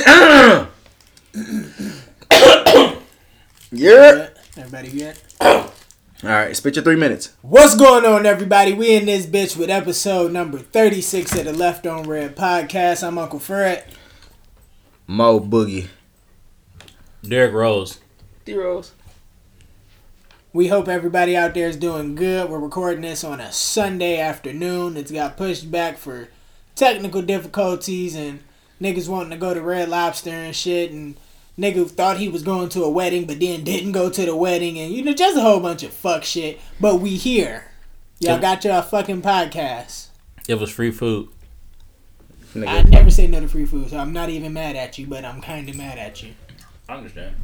yeah. Everybody good? All right, spit your three minutes. What's going on, everybody? We in this bitch with episode number 36 of the Left on Red podcast. I'm Uncle Fred. Mo Boogie. Derrick Rose. D Rose. We hope everybody out there is doing good. We're recording this on a Sunday afternoon. It's got pushed back for technical difficulties and niggas wanting to go to Red Lobster and shit and nigga thought he was going to a wedding but then didn't go to the wedding and you know just a whole bunch of fuck shit. But we here. Y'all Yep. got your fucking podcast. It was free food. I never say no to free food, so I'm not even mad at you, but I'm kind of mad at you. I understand.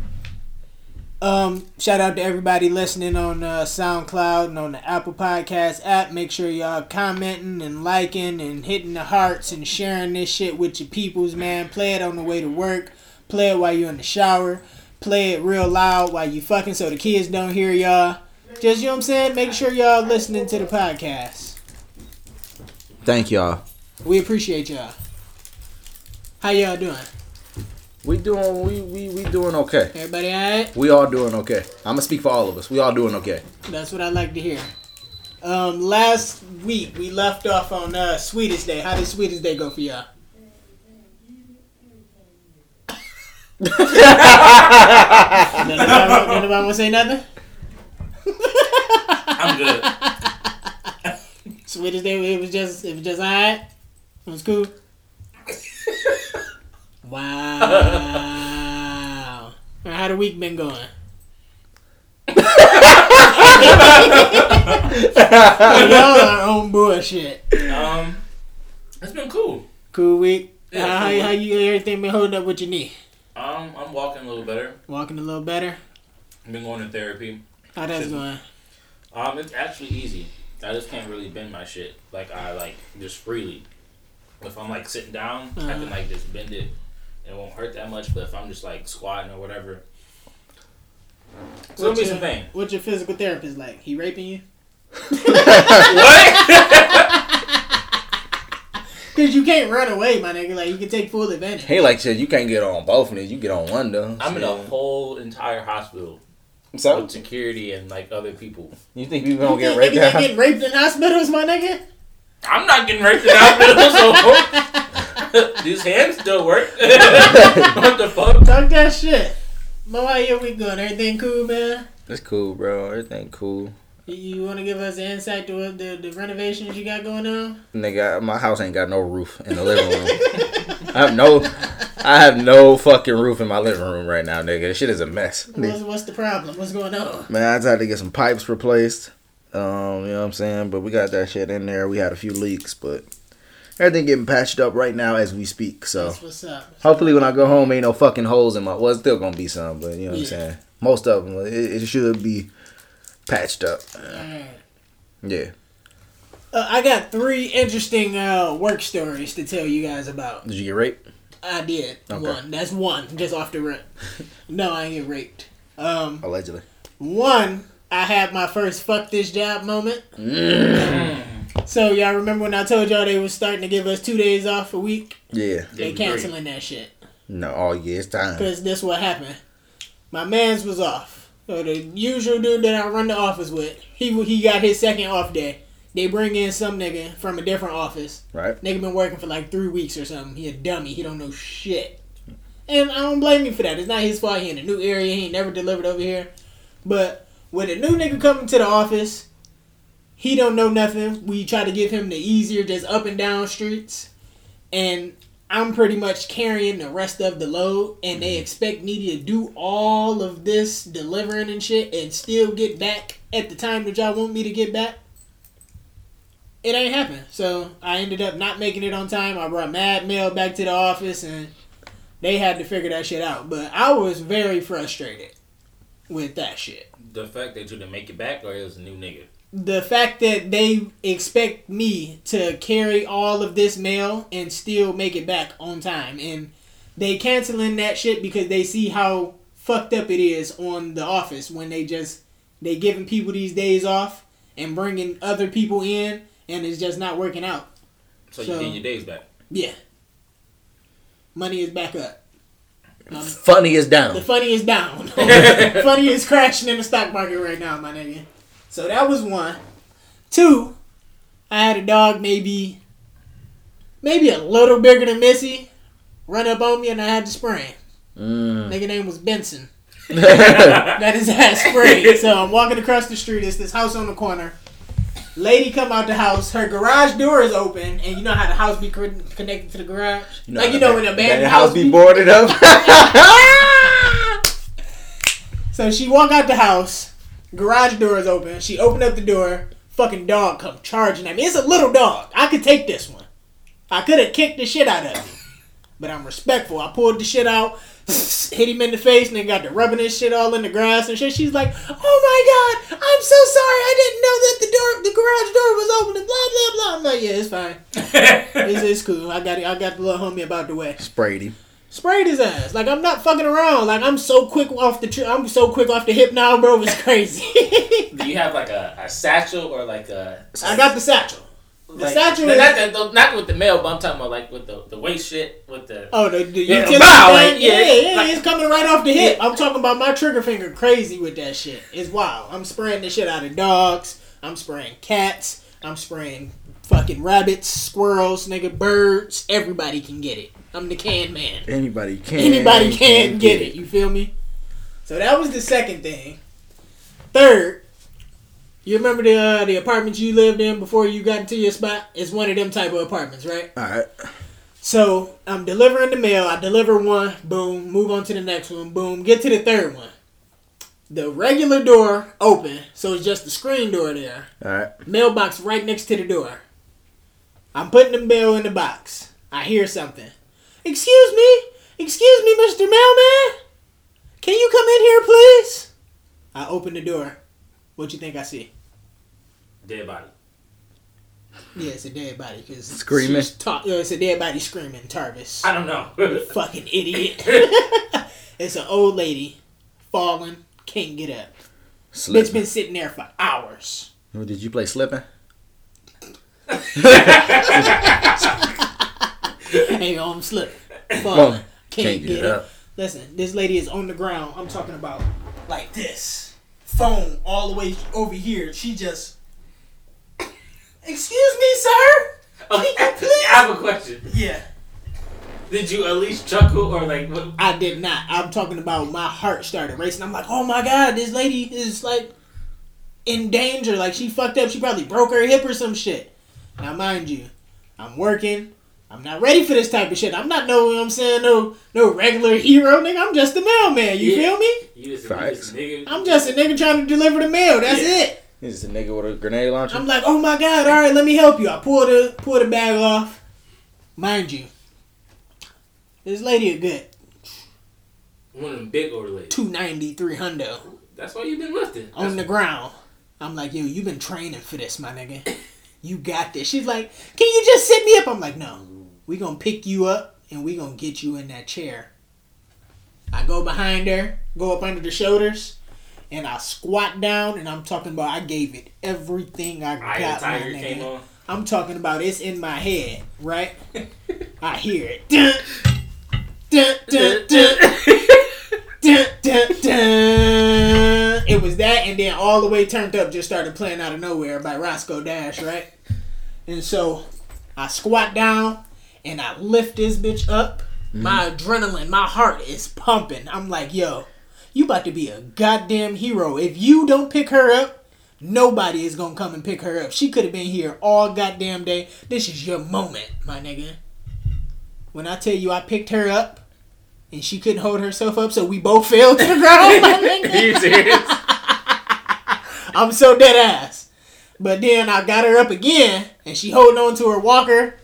Um, shout out to everybody listening on uh, SoundCloud and on the Apple Podcast app. Make sure y'all commenting and liking and hitting the hearts and sharing this shit with your peoples, man. Play it on the way to work. Play it while you're in the shower. Play it real loud while you fucking so the kids don't hear y'all. Just, you know what I'm saying? Make sure y'all listening to the podcast. Thank y'all. We appreciate y'all. How y'all doing? We doing we we we doing okay. Everybody alright? We all doing okay. I'm gonna speak for all of us. We all doing okay. That's what I like to hear. Um, last week we left off on uh, Sweetest Day. How did Sweetest Day go for y'all? Nobody, nobody want to say nothing? I'm good. Sweetest Day, it was just, it was just alright. It was cool. Wow. How the week been going? Y'all are on bullshit. um, it's been cool. Cool week. Yeah, how, cool how week. you everything been holding up with your knee? Um, I'm walking a little better. Walking a little better. I've been going to therapy. How that's going? Um, it's actually easy. I just can't really bend my shit like I like just freely. If I'm like sitting down, I can Uh-huh. like just bend it. It won't hurt that much. But if I'm just like squatting or whatever, it's gonna What's be your- some pain. What's your physical therapist like? He raping you? what? Cause you can't run away, my nigga. Like you can take full advantage. Hey, like shit, you can't get on both of these. You get on one though. I'm in a whole entire hospital So with security and like other people. you think people You don't get raped? niggas ain't now? getting raped in hospitals, my nigga? I'm not getting raped in the hospital, so these hands still work. what the fuck? Talk that shit. Mo, how your week going? Everything cool, man? It's cool, bro. Everything cool. You, you want to give us an insight to what the, the renovations you got going on? Nigga, my house ain't got no roof in the living room. I have no, I have no fucking roof in my living room right now, nigga. This shit is a mess. What's, what's the problem? What's going on? Man, I just had to get some pipes replaced. Um, you know what I'm saying? But we got that shit in there. We had a few leaks, but everything getting patched up right now as we speak. So That's what's up. hopefully when I go home, ain't no fucking holes in my. Well, it's still gonna be some, but you know what I'm saying. Most of them, it, it should be patched up. Alright. Yeah. Uh, I got three interesting uh, work stories to tell you guys about. Did you get raped? I did Okay. one. That's one, just off the rip. no, I ain't get raped. Um, Allegedly. one, I had my first fuck this job moment. Mm. So y'all remember when I told y'all they was starting to give us two days off a week? Yeah. They was canceling that shit. No. Oh yeah, it's time. Cause this what happened. My man's was off. So the usual dude that I run the office with, he he got his second off day. They bring in some nigga from a different office. Right. Nigga been working for like three weeks or something. He a dummy. He don't know shit. And I don't blame him for that. It's not his fault. He in a new area. He ain't never delivered over here. But when a new nigga coming to the office, he don't know nothing. We try to give him the easier, just up and down streets. And I'm pretty much carrying the rest of the load. And they mm-hmm. expect me to do all of this delivering and shit and still get back at the time that y'all want me to get back it ain't happen. So I ended up not making it on time. I brought mad mail back to the office and they had to figure that shit out. But I was very frustrated with that shit. The fact that you didn't make it back, or it was a new nigga. The fact that they expect me to carry all of this mail and still make it back on time. And they canceling that shit because they see how fucked up it is on the office when they just they giving people these days off and bringing other people in and it's just not working out. So, So- you getting your days back. Yeah. Money is back up. Funny is down. The funny is down. funny is crashing in the stock market right now, my nigga. So that was one. Two, I had a dog maybe maybe a little bigger than Missy run up on me and I had to spray. Mm. Nigga name was Benson. That is ass sprayed. So I'm walking across the street. It's this house on the corner. Lady come out the house. Her garage door is open, and you know how the house be connected to the garage. like you know when a abandoned the house house be boarded up. So she walk out the house. Garage door is open. She opened up the door. Fucking dog come charging at me. It's a little dog. I could take this one. I could have kicked the shit out of him. But I'm respectful. I pulled the shit out, hit him in the face, and then got the rubbing his shit all in the grass and shit. She's like, "Oh my god, I'm so sorry. I didn't know that the door, the garage door was open." And blah blah blah. I'm like, "Yeah, it's fine. It's, it's cool. I got it. I got the little homie about the way." Sprayed him. Sprayed his ass. Like I'm not fucking around. Like I'm so quick off the tri- I'm so quick off the hip now, bro. It's crazy. Do you have like a, a satchel or like a? I got the satchel. like, satchel Not, is- the, not with the mail, but I'm talking about like with the the waist shit with the. Oh, the, the Yeah, utility like, yeah, yeah, yeah, like- it's coming right off the hip. I'm talking about my trigger finger crazy with that shit. It's wild. I'm spraying the shit out of dogs. I'm spraying cats. I'm spraying fucking rabbits, squirrels, nigga, birds. Everybody can get it. I'm the can man. Anybody can. Anybody can get it. You feel me? So that was the second thing. Third, you remember the uh, the apartments you lived in before you got into your spot? It's one of them type of apartments, right? All right. So I'm delivering the mail. I deliver one, boom. Move on to the next one, boom. Get to the third one. The regular door open, so it's just the screen door there. All right. Mailbox right next to the door. I'm putting the mail in the box. I hear something. Excuse me, excuse me, Mr. Mailman. Can you come in here, please? I open the door. What you think I see? Dead body. Yeah, it's a dead body. Cause Screaming? she's Ta- it's a dead body screaming. Tarvis. I don't know. fucking idiot. it's an old lady falling, can't get up. Slipping. It's been sitting there for hours. Did you play slipping? Hey, I'm slipping. Well, can't, can't get, get up. up. Listen, this lady is on the ground. I'm talking about like this. Phone all the way over here. She just. Excuse me, sir. Okay, please? I have a question. Yeah. Did you at least chuckle or like? What? I did not. I'm talking about my heart started racing. I'm like, oh my god, this lady is like in danger. Like she fucked up. She probably broke her hip or some shit. Now, mind you, I'm working. I'm not ready for this type of shit. I'm not no, you know what I'm saying, no, no regular hero, nigga. I'm just a mailman. You Yeah. feel me? You just, Facts. just a nigga. I'm just a nigga trying to deliver the mail. That's Yeah. it. He's a nigga with a grenade launcher. I'm like, oh my god, all right, let me help you. I pull the pull the bag off. Mind you, this lady a good One of them big older ladies. 290, 300. That's why you've been lifting. on the That's- ground. I'm like, yo, you've been training for this, my nigga. You got this. She's like, can you just sit me up? I'm like, no. We gonna pick you up and we gonna get you in that chair. I go behind her, go up under the shoulders, and I squat down and I'm talking about I gave it everything I got, tiger came on. I'm talking about it's in my head, right? I hear it. Dun, dun, dun, dun. dun, dun. It was that, and then all the way turned up just started playing out of nowhere by Roscoe Dash, right? And so I squat down and I lift this bitch up. Mm-hmm. My adrenaline, my heart is pumping. I'm like, yo, you about to be a goddamn hero. If you don't pick her up, nobody is gonna come and pick her up. She could have been here all goddamn day. This is your moment, my nigga. When I tell you I picked her up and she couldn't hold herself up, so we both fell to the ground, my. Are you serious? I'm so dead ass. But then I got her up again, and she holding on to her walker.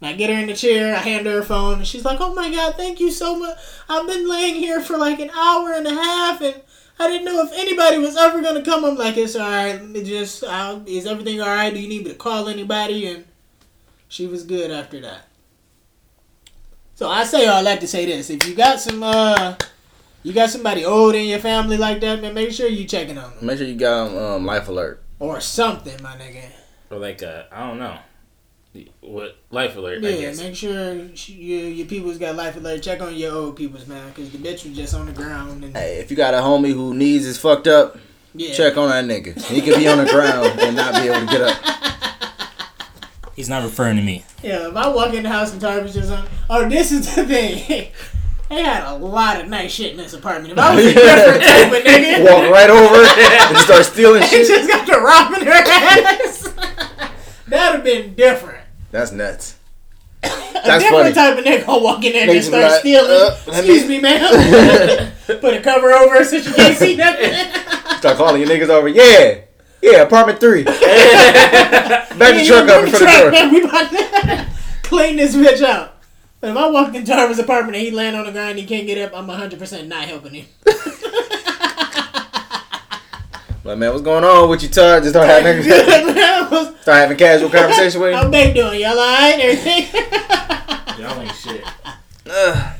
And I get her in the chair. I hand her her phone, and she's like, "Oh my god, thank you so much. I've been laying here for like an hour and a half, and I didn't know if anybody was ever gonna come." I'm like, "It's all right. Let me just. Uh, is everything all right? Do you need me to call anybody?" And she was good after that. So I say all that to say this: if you got some, uh, you got somebody old in your family like that, man, make sure you checking on them Make sure you got um, life alert. or something, my nigga. or like uh, I don't know. What life alert? I Yeah, guess. make sure sh- your your people's got life alert. Check on your old people's man, because the bitch was just on the ground and Hey, if you got a homie who needs is fucked up, yeah. check on that nigga. He could be on the ground and not be able to get up. He's not referring to me. Yeah, if I walk in the house and Tarvis just on, oh, this is the thing. they had a lot of nice shit in this apartment. If I was a different type of nigga, Walk right over and start stealing they shit. just got to robbing her ass. That'd have been different. That's nuts. a That's different funny. type of nigga gonna walk in there and just start like, stealing. uh, Excuse me, ma'am. Put a cover over her so she can't see nothing. Start calling your niggas over. Yeah. Yeah, apartment three. Back the truck up in front of the door. We about to clean this bitch out. But if I walk in Jarvis' apartment and he land on the ground and he can't get up, I'm 100% not helping him. Like, man, what's going on with you, Todd? Just start having, How's start having casual conversation with him. Bay doing? Y'all alright? Everything? Y'all ain't shit. Ugh.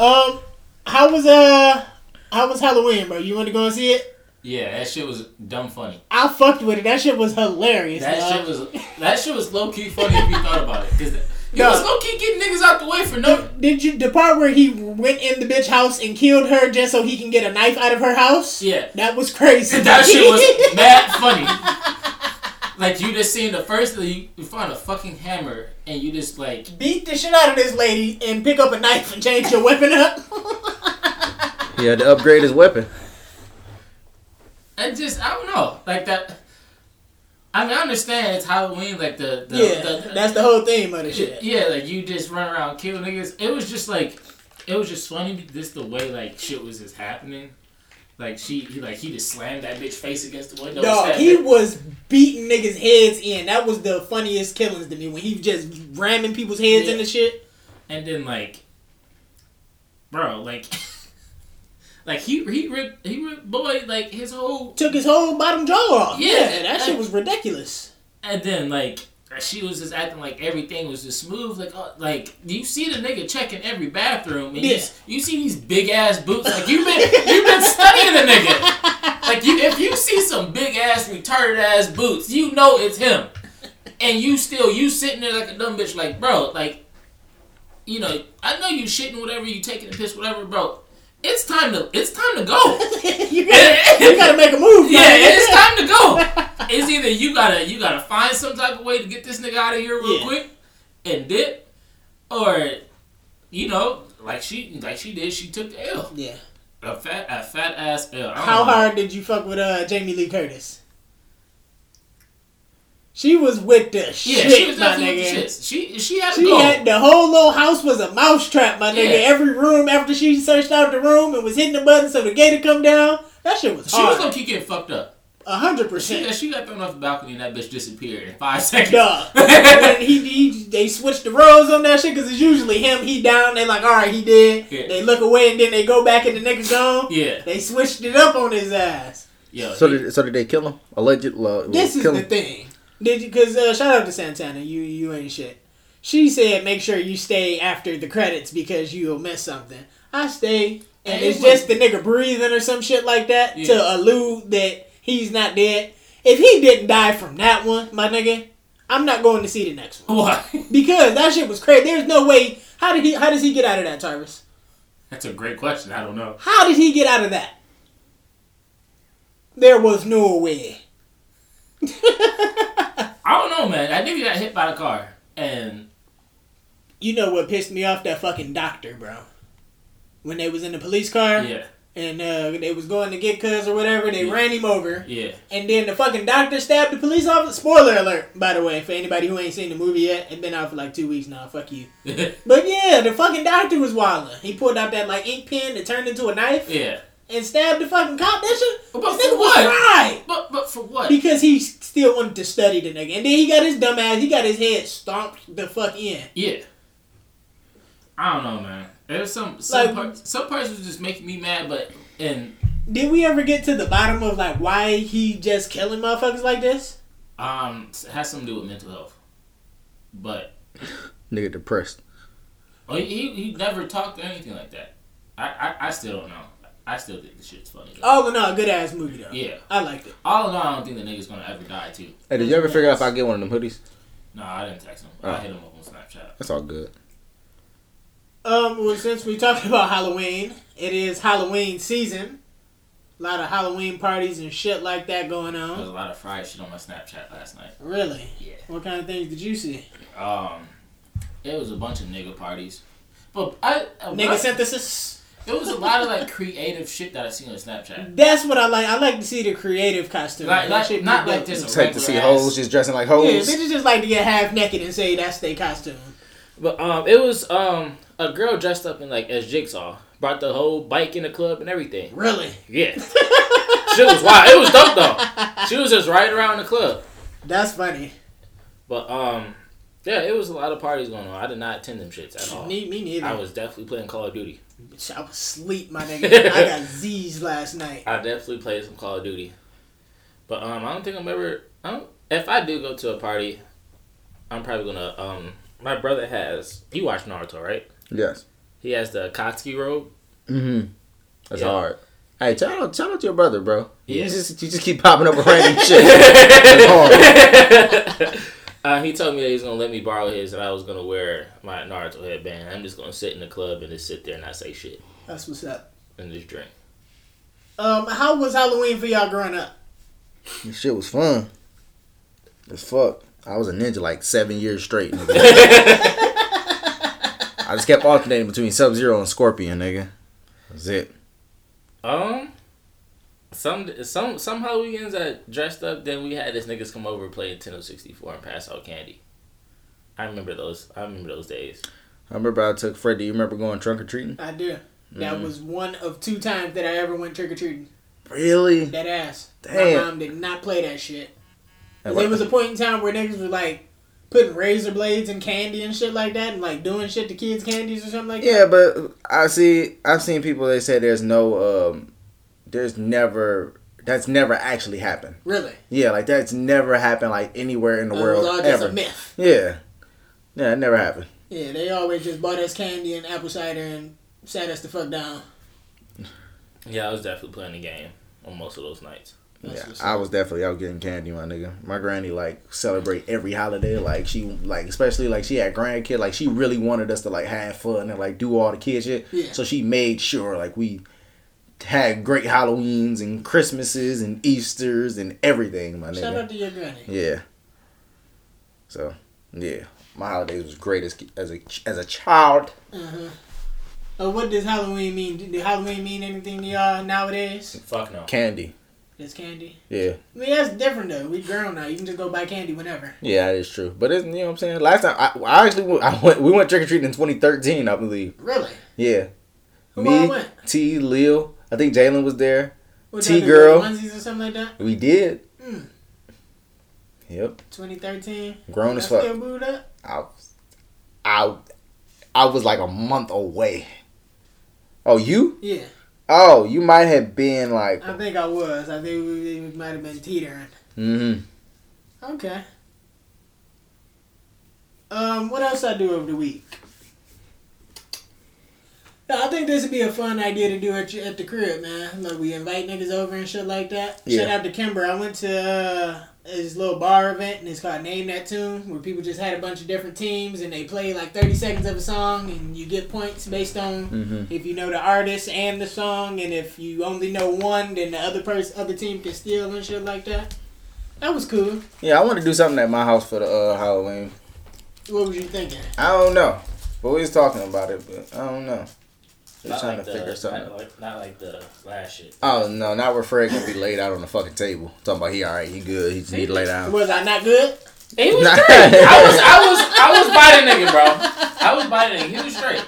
um, how was uh, how was Halloween, bro? You want to go and see it? Yeah, that shit was dumb funny. I fucked with it. That shit was hilarious. That dog. shit was that shit was low key funny if you thought about it, because he No. was low key getting niggas out the way for no. Did you the part where he went in the bitch house and killed her just so he can get a knife out of her house? Yeah, That was crazy. that shit was mad funny. Like you just seen the first you, you find a fucking hammer and you just like Beat the shit out of this lady and pick up a knife and change your weapon up. He had to upgrade his weapon. and just I don't know like that. I mean, I understand it's Halloween, like the, the, yeah, the that's the whole theme of the shit. Yeah, like you just run around kill niggas. It was just like, it was just funny. Just the way like shit was just happening. Like she, he, like he just slammed that bitch face against the window. Dog, he was beating niggas' heads in. That was the funniest killings to me when he just ramming people's heads in the shit. and then like, bro, like, like he he ripped he ripped boy like his whole, Took his whole bottom jaw off. Yeah, Yeah, that shit was ridiculous. and then like. She was just acting like everything was just smooth, like uh, like you see the nigga checking every bathroom, and you, Yeah. s- you see these big ass boots, like you've been you've been studying the nigga. Like you, if you see some big ass retarded ass boots, you know it's him. And you still you sitting there like a dumb bitch, like bro, like you know, I know you shitting whatever you taking a piss, whatever, bro. It's time to it's time to go. you, gotta, you gotta make a move. Yeah, man. it's time to go. It's either you gotta you gotta find some type of way to get this nigga out of here real Yeah. quick and dip, or you know, like she like she did, she took the L. Yeah. A fat a fat ass L. How know. hard did you fuck with uh, Jamie Lee Curtis? She was with the Yeah, shit, she was my definitely with nigga. the shits. She she had to She go. had the whole little house was a mousetrap, my nigga. Yeah. Every room after she searched out the room and was hitting the button so the gate would come down. That shit was she was gonna keep getting fucked up. A hundred She, percent. she got thrown off the balcony and that bitch disappeared in five seconds. Duh. he, he they switched the roles on that shit because it's usually him. He down. They like, all right, he did. Yeah. They look away and then they go back and the nigga gone. Yeah. They switched it up on his ass. Yo, So he- did so did they kill him? Alleged. Well, This is kill the him. thing. Did you? Because uh, shout out to Santana. You you ain't shit. She said make sure you stay after the credits because you'll miss something. I stay, and And it's it just the nigga breathing or some shit like that Yeah. to allude that he's not dead. If he didn't die from that one, my nigga, I'm not going to see the next one Why? because that shit was crazy. There's no way. How did he? How does he get out of that, Tyrus? That's a great question. I don't know. How did he get out of that? There was no way. I don't know, man. I think he got hit by the car, and You know what pissed me off? That fucking doctor, bro. When they was in the police car yeah, and uh, they was going to get cuz or whatever, they Yeah. ran him over. yeah, And then the fucking doctor stabbed the police officer. Spoiler alert, by the way, for anybody who ain't seen the movie yet. It's been out for like two weeks now. Fuck you. But yeah, the fucking doctor was wildin'. He pulled out that like ink pen that turned into a knife yeah. And stabbed the fucking cop. That shit. But this for nigga was what? right. But but for what? Because he still wanted to study the nigga. And then he got his dumb ass, he got his head stomped the fuck in. Yeah. I don't know, man. There's some some Like- parts. Some parts was just making me mad, but and Did we ever get to the bottom of like why he just killing motherfuckers like this? um it has something to do with mental health. But Nigga depressed. oh, he he never talked or anything like that. I I, I still don't know. I still think the shit's funny. Though. All in all, good ass movie though. Yeah. I liked it. All in all, I don't think the nigga's gonna ever die too. Hey, did you ever figure out if I get one of them hoodies? No, I didn't text him. Oh. I hit him up on Snapchat. That's all good. Um, well, since we talking about Halloween, it is Halloween season. A lot of Halloween parties and shit like that going on. There was a lot of fried shit on my Snapchat last night. Really? Yeah. What kind of things did you see? Um, it was a bunch of nigga parties, but I a Nigga lot- synthesis. There was a lot of like creative shit that I seen on Snapchat. That's what I like. I like to see the creative costume. Like, That like shit not like this. It's like to see regular hoes ass- just dressing like Yeah, hoes. bitches just like to get half naked and say that's their costume. But um, it was um a girl dressed up in like as Jigsaw. Brought the whole bike in the club and everything. Really? Yeah, shit was wild. It was dope though. She was just right around the club. That's funny. But um, yeah, it was a lot of parties going on. I did not attend them shits at all. Me, me neither. I was definitely playing Call of Duty. I was asleep, my nigga. I got Z's last night. I definitely played some Call of Duty. But um, I don't think I'm ever. I don't, if I do go to a party, I'm probably gonna. Um, my brother has. You watch Naruto, right? Yes. He has the Akatsuki robe. Mm-hmm. That's Yeah. hard. Hey, shout out, shout out to your brother, bro. Yeah. You just you just keep popping up with random shit. That's hard. uh, he told me that he's gonna let me borrow his, and I was gonna wear my Naruto headband. I'm just gonna sit in the club and just sit there and not say shit That's what's up. and just drink. Um, how was Halloween for y'all growing up? This shit was fun. As fuck. I was a ninja like seven years straight. Nigga. I just kept alternating between Sub Zero and Scorpion, nigga. That's it. Um, some some some Halloweens I dressed up. Then we had this niggas come over play Nintendo 64 and pass out candy. I remember those. I remember those days. I remember I took Fred. Do You remember going trunk or treating? I do. That Mhm. was one of two times that I ever went trick or treating. Really? That ass. Damn. My mom did not play that shit. 'Cause That There was a point in time where niggas were like putting razor blades and candy and shit like that, and like doing shit to kids' candies or something like that. Yeah, but I see. I've seen people. They say there's no. um There's never. That's never actually happened. Really? Yeah, like that's never happened like anywhere in the It world was all just ever. a myth. Yeah. Yeah, it never happened. Yeah, they always just bought us candy and apple cider and sat us the fuck down. Yeah, I was definitely playing the game on most of those nights. That's yeah, I was definitely out getting candy, my nigga. My granny like celebrate every holiday, like she like especially like she had grandkid, like she really wanted us to like have fun and like do all the kid shit. Yeah. So she made sure like we had great Halloweens and Christmases and Easters and everything, my nigga. Shout nigga. out to your granny. Yeah. So yeah, my holidays was great as as a as a child. Uh-huh. Uh, what does Halloween mean? Did Halloween mean anything to y'all nowadays? Fuck no. Candy. Just candy. Yeah. I mean, that's different though. We grown now. You can just go buy candy whenever. Yeah, that is true. But it's, you know what I'm saying. Last time I, I actually went, I went we went trick or treating in 2013, I believe. Really? Yeah. Who Me, all went? T, Leo. I think Jalen was there. Do, T-girl. Onesies or something like that. We did. Mm. Yep. 2013. Grown as fuck. Still booed up. I, was- I, I was like a month away. Oh, you? Yeah, Oh, you might have been like. I think I was. I think we, we might have been teetering. Mm-hmm. Okay. Um, what else I do over the week? Yeah, I think this would be a fun idea to do at, your- at the crib, man. Like we invite niggas over and shit like that. Yeah. Shout out to Kimber. I went to uh, this little bar event and it's called Name That Tune, where people just had a bunch of different teams and they play like thirty seconds of a song and you get points based on Mm-hmm. if you know the artist and the song, and if you only know one, then the other person, other team can steal and shit like that. That was cool. Yeah, I want to do something at my house for the uh, Halloween. What was you thinking? I don't know, but we was talking about it, but I don't know. Just Not trying like to the, figure something. Not like, not like the last shit. Oh no, not where Fred gonna be laid out on the fucking table. Talking about he alright, he good, he just need to lay down. Was I not good? He was Nah. straight. I was, I was, I was biting nigga, bro. I was biting nigga. He was straight.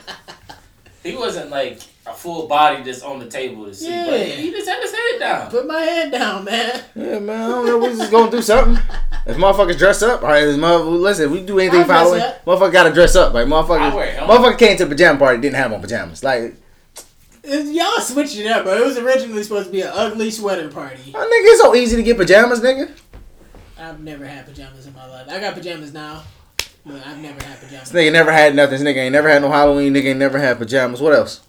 He wasn't like a full body just on the table to see, but Yeah. he just had his head down. Put my head down, man. Yeah, man, I don't know. We just gonna do something. If motherfuckers dress up, all right, if mother- listen, we do anything I'll dress up. Motherfucker gotta dress up. Like I motherfucker, wear a helmet. motherfucker came to the pajama party, didn't have on pajamas. Like, It- y'all switched it up, but It was originally supposed to be an ugly sweater party. oh, nigga, it's so easy to get pajamas, nigga. I've never had pajamas in my life. I got pajamas now, but I've never had pajamas. This nigga never had nothing. This nigga ain't never had no Halloween. Nigga ain't never had pajamas. What else?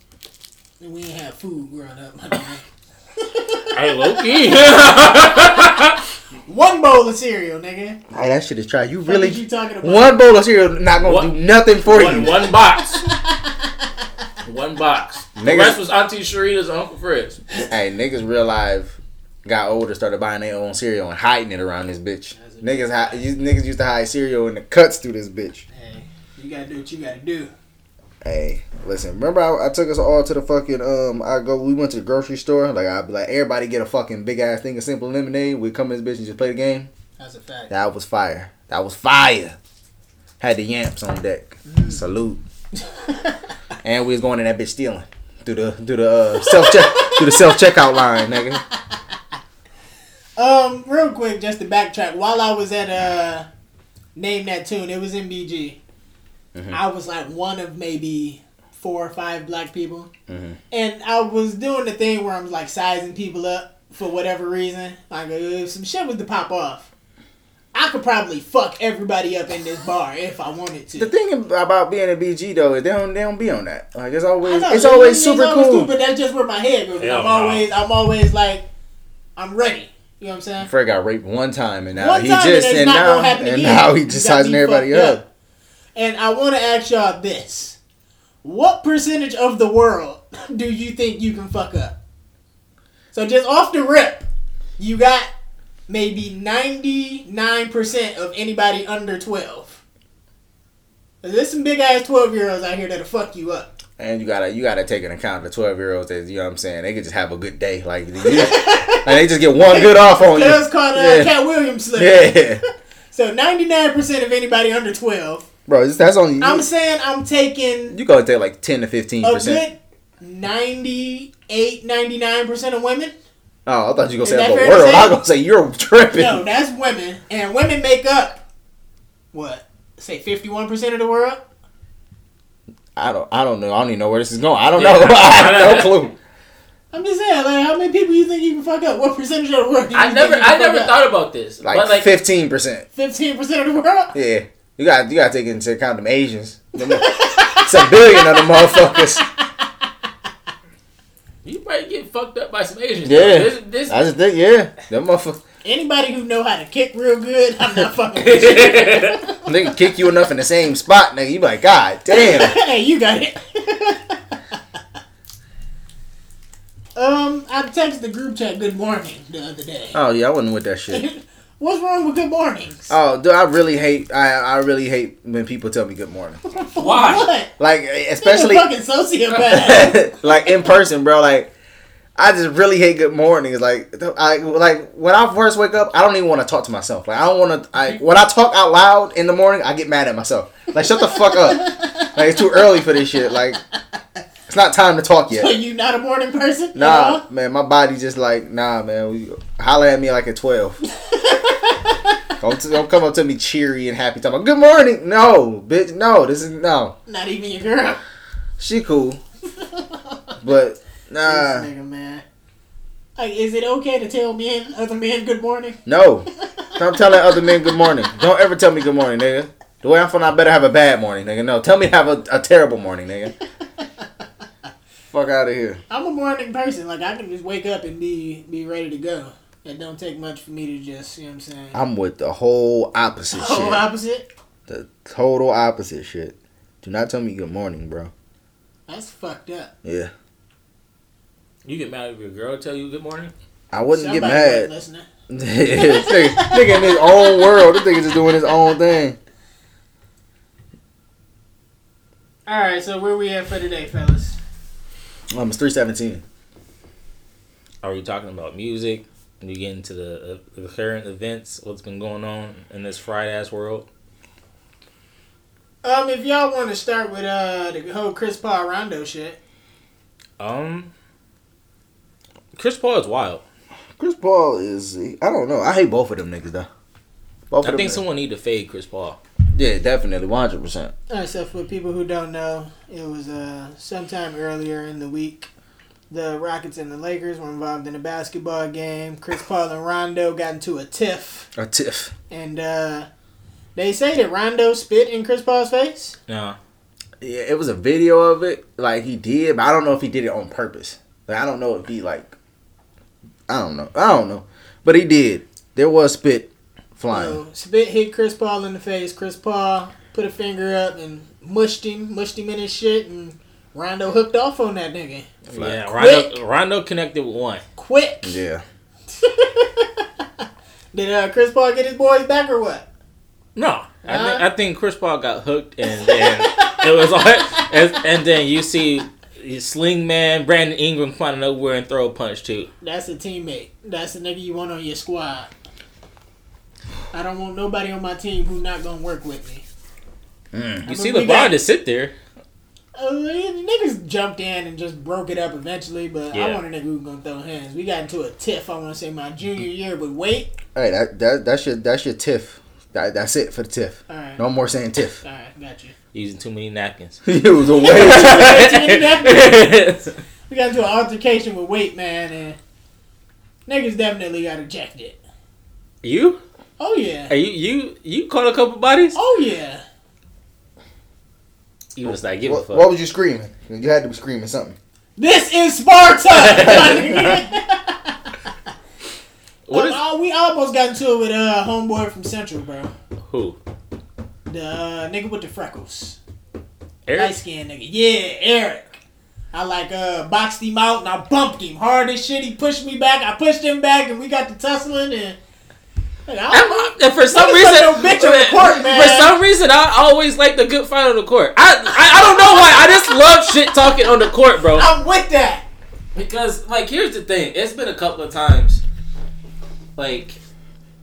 And we ain't have food growing up, my nigga. Hey, Loki. One bowl of cereal, nigga. Hey, that shit is trash. You What really you talking about? one bowl of cereal not gonna One- do nothing for One, you. one box. one box. The Niggas- rest was Auntie Sharita's Uncle Fred's. Hey, niggas real life got older, started buying their own cereal and hiding it around this bitch. Niggas, hi- you, niggas used to hide cereal in the cuts through this bitch. Hey, you gotta do what you gotta do. Hey, listen. Remember, I, I took us all to the fucking um. I go. We went to the grocery store. Like I'd be like, everybody get a fucking big ass thing of simple lemonade. We come in this bitch and just play the game. That's a fact. That was fire. That was fire. Had the yamps on deck. Salute. and we was going in that bitch stealing through the through the uh, self check through the self checkout line, nigga. Um, real quick, just to backtrack, while I was at uh, name that tune, it was in BG. Mhm. I was like one of maybe four or five black people, Mhm. and I was doing the thing where I'm like sizing people up for whatever reason. Like if some shit was to pop off, I could probably fuck everybody up in this bar if I wanted to. The thing about being a BG though is they don't they don't be on that. Like it's always know, it's always super always cool. but that's just where my head goes. Hell I'm no. always, I'm always like, I'm ready. You know what I'm saying? Fred got raped one time and now One he time, just and and now gonna and again. now he just got sizing everybody fucked up. And I want to ask y'all this: What percentage of the world do you think you can fuck up? So just off the rip, you got maybe ninety nine percent of anybody under twelve. There's some big ass twelve year olds out here that'll fuck you up. And you gotta you gotta take into account the twelve year olds that you know what I'm saying they could just have a good day like, you- like they just get one good off on you. That's called uh, Yeah. Katt Williams slip. Yeah, So ninety nine percent of anybody under twelve. bro, that's only I'm saying I'm taking you gotta take like ten to fifteen a percent. good 98, 99% of women. Oh, I thought you were gonna say the world. say? I was gonna say you're tripping. No, that's women. And women make up, what, say 51% of the world? I don't I don't know. I don't even know where this is going. I don't Yeah. know. I have no clue. I'm just saying, like, how many people you think you can fuck up? What percentage of the world do you I think never, you can I fuck never up? thought about this. Like like, fifteen percent. 15% of the world? Yeah, you got you got to take into account them Asians. Them- It's a billion of them motherfuckers. You might get fucked up by some Asians. Yeah. This, this, I just think yeah, them motherfuckers. Anybody who know how to kick real good, I'm not fucking with you. They can kick you enough in the same spot, nigga. You be like, God damn. hey, you got it. um, I texted the group chat good morning the other day. Oh yeah, I wasn't with that shit. What's wrong with good mornings? Oh, dude, I really hate. I I really hate when people tell me good morning. Why? What? Like Especially especially fucking sociopath. like in person, bro. Like I just really hate good mornings. Like I like when I first wake up, I don't even want to talk to myself. Like I don't want to. I when I talk out loud in the morning, I get mad at myself. Like shut the fuck up. Like it's too early for this shit. Like it's not time to talk yet. so you not a morning person? Nah, man, my body just like nah, man. We, holler at me like at twelve. don't, don't come up to me cheery and happy talking about good morning. No, bitch, no. This is no. Not even your girl. She cool, but nah, This nigga, man. Like, is it okay to tell men, other men, good morning? no. Stop telling other men good morning. Don't ever tell me good morning, nigga. The way I'm feeling, I better have a bad morning, nigga. No, tell me have a, a terrible morning, nigga. Fuck out of here. I'm a morning person. Like, I can just wake up and be be ready to go. It don't take much for me to just, you know what I'm saying? I'm with the whole opposite Whole shit. opposite. The total opposite shit. Do not tell me good morning, bro. That's fucked up. Yeah. you get mad if your girl tell you good morning. I wouldn't Somebody get mad. listening. this nigga, nigga in his own world. This nigga just doing his own thing. All right, so where we at for today, fellas? Um, it's three seventeen. Are we talking about music? We get into the, uh, the current events, what's been going on in this fried ass world. Um, if y'all want to start with uh the whole Chris Paul Rondo shit, Um, Chris Paul is wild. Chris Paul is. I don't know. I hate both of them niggas though. Both I think them. someone need to fade Chris Paul. Yeah, definitely, one hundred percent. All right, so for people who don't know, it was uh sometime earlier in the week. The Rockets and the Lakers were involved in a basketball game. Chris Paul and Rondo got into a tiff, A tiff. and uh, they say that Rondo spit in Chris Paul's face. No, Yeah, it was a video of it. Like he did, but I don't know if he did it on purpose. Like I don't know if he like. I don't know. I don't know, but he did. there was spit flying. So, spit hit Chris Paul in the face. Chris Paul put a finger up and mushed him, mushed him in his shit, and Rondo hooked off on that nigga. Yeah, Rondo, Rondo connected with one. Quick. Yeah. Did uh, Chris Paul get his boys back or what? No, I, Huh? think, I think Chris Paul got hooked, and then it was all, and, and then you see Sling Man, Brandon Ingram come out of nowhere and throw a punch too. That's a teammate. That's the nigga you want on your squad. I don't want nobody on my team who not gonna work with me. You see we LeBron got- just sit there. Uh, niggas jumped in and just broke it up eventually, but I Yeah. want a nigga who's gonna throw hands. We got into a tiff. I want to say my junior year, but wait. Hey, that, that that's your that's your tiff. That, that's it for the tiff. All right, No more saying tiff. all right, got you. Using too many napkins. it was a way. We got into an altercation with Wait Man, and niggas definitely got ejected. you? Oh yeah. Hey, you you you caught a couple bodies? Oh yeah. You was like, give a what, fuck. what was you screaming? You had to be screaming something. This is Sparta. What is Oh, we almost got into it with uh homeboy from Central, bro. who? The uh, nigga with the freckles. Light Eric? skinned nigga. Yeah, Eric. I like uh boxed him out and I bumped him hard as shit. He pushed me back. I pushed him back and we got to tussling and. Like, I. And for some reason, no bitch on the court, man. for some reason, I always like the good fight on the court. I, I I don't know why. I just love shit talking on the court, bro. I'm with that. Because like here's the thing, it's been a couple of times. Like,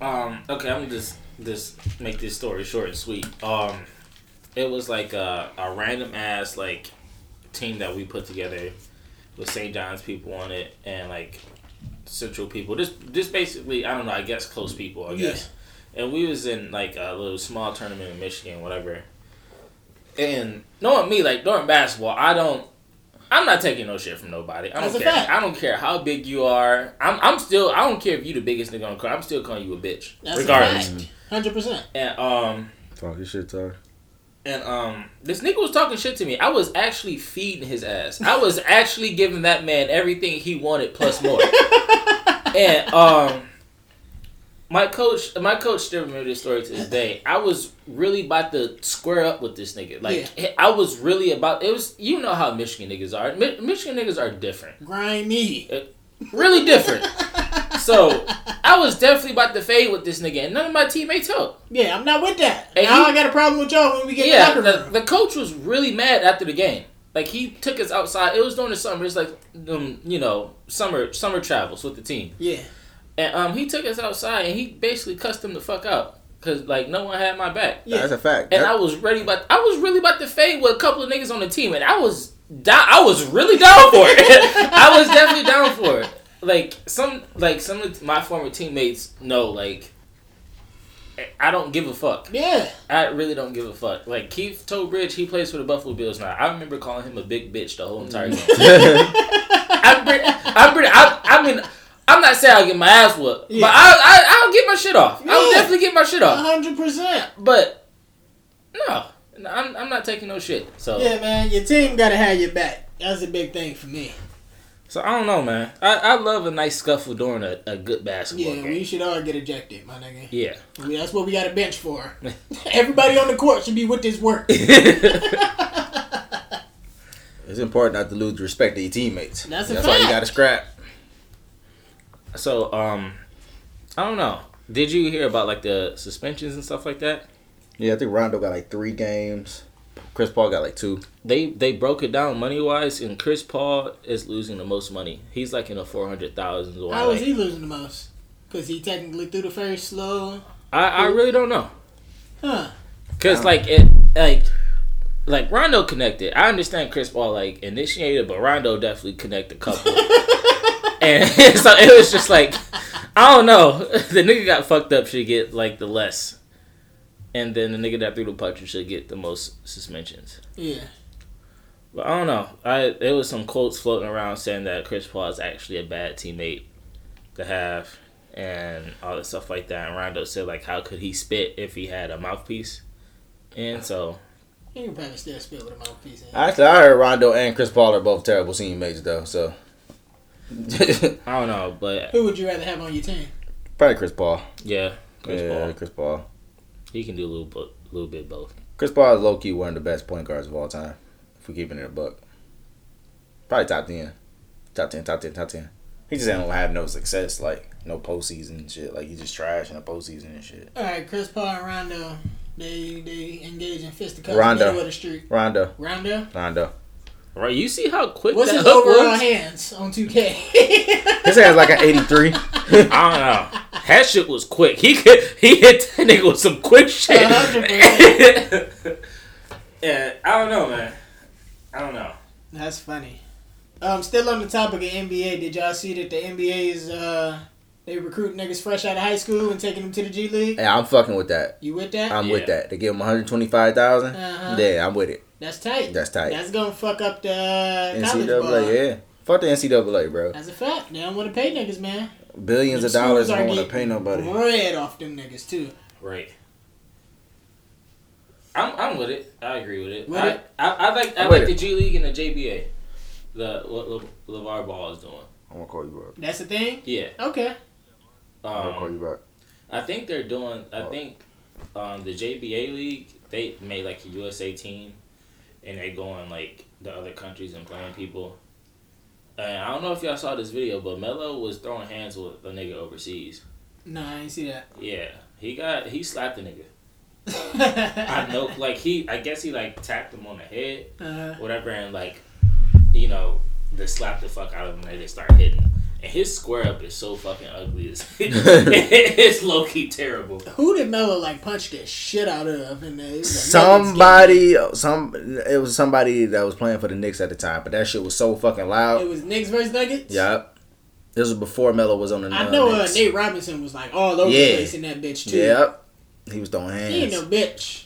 um, okay, I'm just just make this story short and sweet. Um, it was like a, a random ass like team that we put together with St. John's people on it and like Central people. Just just basically, I don't know. I guess close people. I guess. And we was in like a little small tournament in Michigan, whatever. And knowing me, like during basketball, I don't. I'm not taking no shit from nobody. I don't That's a care. fact. I don't care how big you are. I'm, I'm still. I don't care if you the biggest nigga on the court. I'm still calling you a bitch, That's regardless. Hundred percent. And um, Talk your shit, Tar. And um, this nigga was talking shit to me. I was actually feeding his ass. I was actually giving that man everything he wanted plus more. and um, my coach, my coach still remember this story to this day. I was really about to square up with this nigga. Like I was really about. It was you know how Michigan niggas are. Mi- Michigan niggas are different, Grimy. really different. so I was definitely about to fade with this nigga, and none of my teammates helped. Yeah, I'm not with that. Hey, now he- I got a problem with y'all when we get Yeah, the the, locker room. the coach was really mad after the game. Like he took us outside. It was during the summer. It's like um, you know, summer summer travels with the team. yeah. And um, he took us outside and he basically cussed them the fuck out because like no one had my back. Yeah. That's a fact. And That- I was ready, but I was really about to fade with a couple of niggas on the team, and I was down. I was really down for it. I was definitely down for it. Like some, like some of my former teammates know, like I don't give a fuck. Yeah. I really don't give a fuck. Like Keith Tobridge, he plays for the Buffalo Bills now. I remember calling him a big bitch the whole entire game. I'm pretty, I'm pretty, I, I mean, I'm not saying I'll get my ass whooped, Yeah. but I, I, I'll get my shit off. I'll definitely get my shit off. hundred percent. But no, I'm, I'm not taking no shit. So, Yeah, man. Your team gotta have your back. That's a big thing for me. So I don't know, man. I, I love a nice scuffle during a, a good basketball Yeah, game. we should all get ejected, my nigga. yeah. We- That's what we got a bench for. Everybody on the court should be with this work. it's important not to lose respect to your teammates. That's a That's why you got to scrap. so, um, I don't know. Did you hear about like the suspensions and stuff like that? Yeah, I think Rondo got like three games. Chris Paul got like two. they they broke it down money wise, and Chris Paul is losing the most money. He's like in the four hundred thousands. How is he losing the most? Because he technically threw the first slow. I I really don't know, Huh. cause like it like like Rondo connected. I understand Chris Paul like initiated, but Rondo definitely connected a couple. and so it was just like I don't know. The nigga got fucked up should get like the less, and then the nigga that threw the puncher should get the most suspensions. Yeah. But I don't know. I there was some quotes floating around saying that Chris Paul is actually a bad teammate to have, and all this stuff like that. And Rondo said like, how could he spit if he had a mouthpiece? And so You can probably still spit with a mouthpiece in. Actually, I heard Rondo and Chris Paul are both terrible teammates though. So I don't know, but Who would you rather have on your team? Probably Chris Paul. Yeah, Chris yeah, Paul. Chris Paul. He can do a little, bit, little bit both. Chris Paul is low key one of the best point guards of all time. If we're keeping it a buck. Probably top ten. Top ten, top ten, top ten. He just don't have no success, like no postseason shit. Like he just trash in the postseason and shit. All right, Chris Paul and Rondo, they they engage in fisticuffs Rondo. middle of the street. Rondo. Rondo, Rondo. Right? You see how quick what's that his hook overall was? hands on 2K? His hand's like an eighty three. I don't know. That shit was quick. He could he hit that nigga with some quick shit. 100%. yeah, I don't know, man. I don't know. That's funny. Um, still on the topic of NBA, did y'all see that the NBA is uh they recruit niggas fresh out of high school and taking them to the G League? Yeah, I'm fucking with that. You with that? I'm Yeah. with that. They give them 125,000. Uh-huh. Yeah, I'm with it. That's tight. That's tight. That's gonna fuck up the uh, ball. NCAA, yeah. Fuck the NCAA, bro. That's a fact. They don't want to pay niggas, man. Billions Them of dollars. schools I don't want to pay nobody. Bread off them niggas too. Right. I'm, I'm with it. I agree with it. With I, it? I, I like I I'm like with the. G League and the JBA. The what Le, LaVar Ball is doing. I'm gonna call you back. That's the thing. Yeah. Okay. Um, I'm gonna call you back. I think they're doing. I Oh. think um, the JBA league they made like a USA team, and they going like the other countries and playing people. And I don't know if y'all saw this video, but Melo was throwing hands with a nigga overseas. Nah, I ain't see that. Yeah, he got he slapped the nigga. I know, like he, I guess he like tapped him on the head, Uh, whatever, and like, you know, just slapped the fuck out of him, and they start hitting. And his square up is so fucking ugly. It's, it's low key terrible. who did Melo like punch the shit out of? In the, it was a Nuggets Somebody, some it was somebody that was playing for the Knicks at the time, but that shit was so fucking loud. It was Knicks versus Nuggets. Yep. This was before Melo was on the. I uh, know uh, Nate Robinson was like all over Yeah. the place in that bitch too. Yep. He was throwing hands. He ain't no bitch.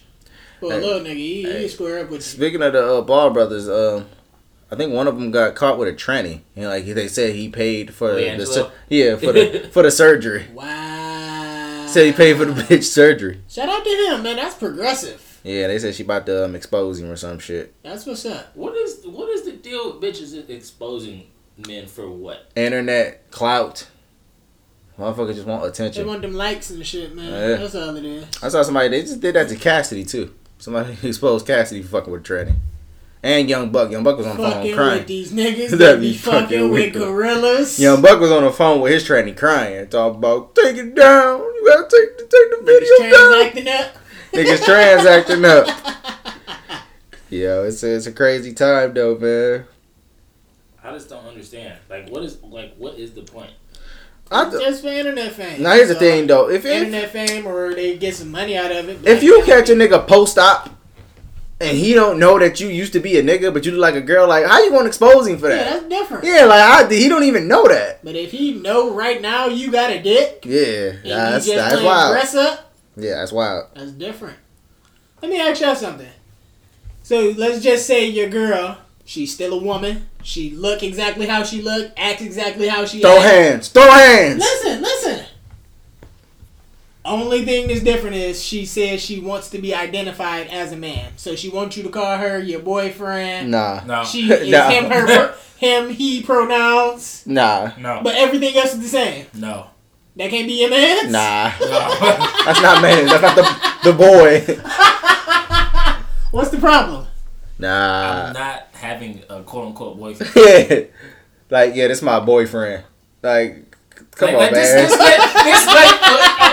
For a Hey. little nigga, he, he square up with you. Speaking of the uh, Ball brothers, uh, I think one of them got caught with a tranny, and like they said he paid for the LiAngelo? yeah for the for the surgery. Wow. Said he paid for the bitch surgery. Shout out to him, man. That's progressive. Yeah, they said she about to um, expose him or some shit. That's what's up. What is what is the deal with bitches exposing men for what? Internet clout. Motherfuckers just want attention. They attention. want them likes and shit, man. Yeah. That's all it is. I saw somebody they just did that to Cassidy too. Somebody exposed Cassidy for fucking with tranny. And Young Buck. Young Buck was on the phone crying. with these niggas That that be be fucking fucking with with gorillas. Young Buck was on the phone with his tranny crying, talking about take it down. You gotta take the take the Niggas video down. transacting up. Niggas transacting up. Yo, it's a, it's a crazy time though, man. I just don't understand. Like, what is like what is the point? I th- Just for internet fame. now here's the thing though. If if, Internet fame or they get some money out of it. if you catch a nigga post op and he don't know that you used to be a nigga, but you look like a girl, like how you gonna expose him for that? Yeah, that's different. Yeah, like I, he don't even know that. But if he know right now you got a dick Yeah, that's that's wild. dress up, Yeah, that's wild. that's different. Let me ask y'all something. So let's just say your girl, she's still a woman. She look exactly how she look, acts exactly how she acts. Throw act. hands, throw hands. Listen, listen. Only thing that's different is she says she wants to be identified as a man. So she wants you to call her your boyfriend. Nah, No. She is No. him, her, him, he pronouns. nah, No. But everything else is the same. no. That can't be your man. nah. No. That's not man. That's not the the boy. What's the problem? Nah. I'm not having a quote unquote boyfriend. yeah. Like, yeah, this my boyfriend. Like, come Like, on, like, this, man. this, this, this, like,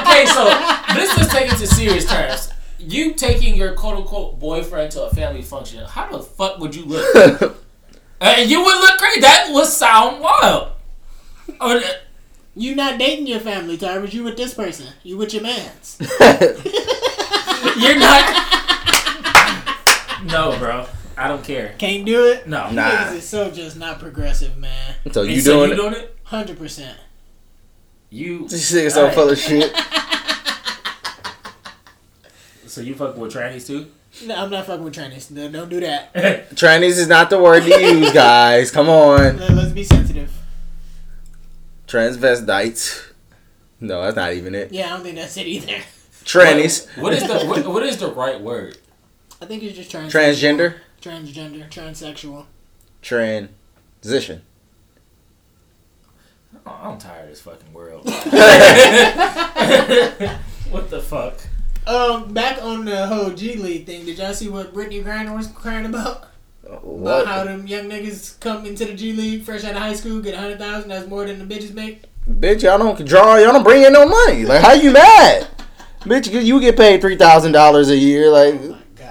okay, so this is taken to serious terms. You taking your quote unquote boyfriend to a family function, how the fuck would you look? And uh, you would look great. That would sound wild. Or, uh, You not dating your family, Tyrus. You with this person. You with your mans. you're not. No, bro. I don't care. Can't do it. No. Nah. Niggas is so just not progressive, man. so And you so doing you it? doing it? Hundred percent. You. This nigga so Alright. full of shit. So you fucking with trannies too? No, I'm not fucking with trannies. No, don't do that. Trannies is not the word to use, guys. Come on. Let, us be sensitive. Transvestites. No, that's not even it. Yeah, I don't think that's it either. Trannies. What is the what, what is the right word? I think it's just trans. Transgender. transgender, transsexual. Transition. Oh, I'm tired of this fucking world. what the fuck? Um, back on the whole G League thing, did y'all see what Brittney Griner was crying about? About how them young niggas come into the G League fresh out of high school, get a hundred thousand, that's more than the bitches make. Bitch, y'all don't draw. Y'all don't bring in no money. Like, how you mad? Bitch, you- you get paid three thousand dollars a year. Like,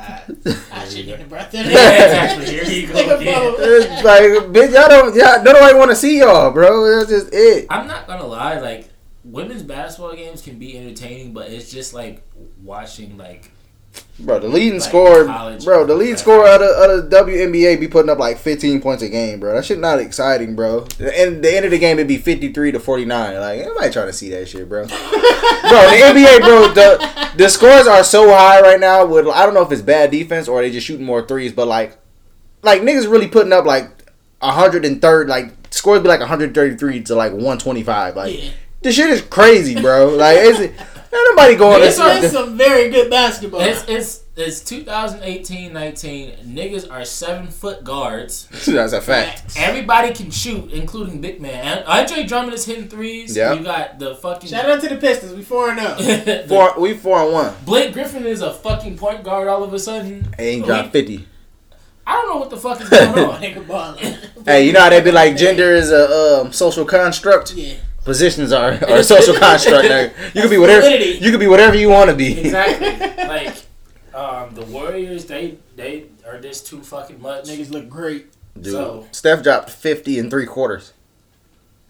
Ah, My god. I shouldn't even brought that Yeah, exactly. Here you go Nigga, it's like, bitch, y'all don't. Y'all, nobody want to see y'all, bro. That's just it. I'm not gonna lie, like women's basketball games can be entertaining, but it's just like watching like Bro, the leading Like scorer, bro, the leading scorer of the, of the WNBA be putting up like 15 points a game, bro. That shit not exciting, bro. And the end of the game, it'd be 53 to 49. Like, anybody trying to see that shit, bro? bro, the NBA, bro, the the scores are so high right now. With I don't know if it's bad defense or they just shooting more threes, but like, like niggas really putting up like 103, like scores be like 133 to like 125. Like, Yeah. this shit is crazy, bro. Like, is it? Ain't nobody going It's to been some very good basketball. it's it's it's 2018-19. Niggas are seven foot guards. That's a fact. Everybody can shoot, including big man. Andre Drummond is hitting threes. Yeah. You got the fucking. Shout out to the Pistons. We four and zero. Four, we four and one. Blake Griffin is a fucking point guard all of a sudden. Ain't dropped 50. I don't know what the fuck is going on. Hey, you know how they be like gender is a um, social construct. Yeah. Positions are, are a social construct. Like, you could be whatever Validity. you could be whatever you want to be. exactly. Like um, the Warriors, they they are just too fucking much. Niggas look great. Dude, So- Steph dropped 50 and three quarters.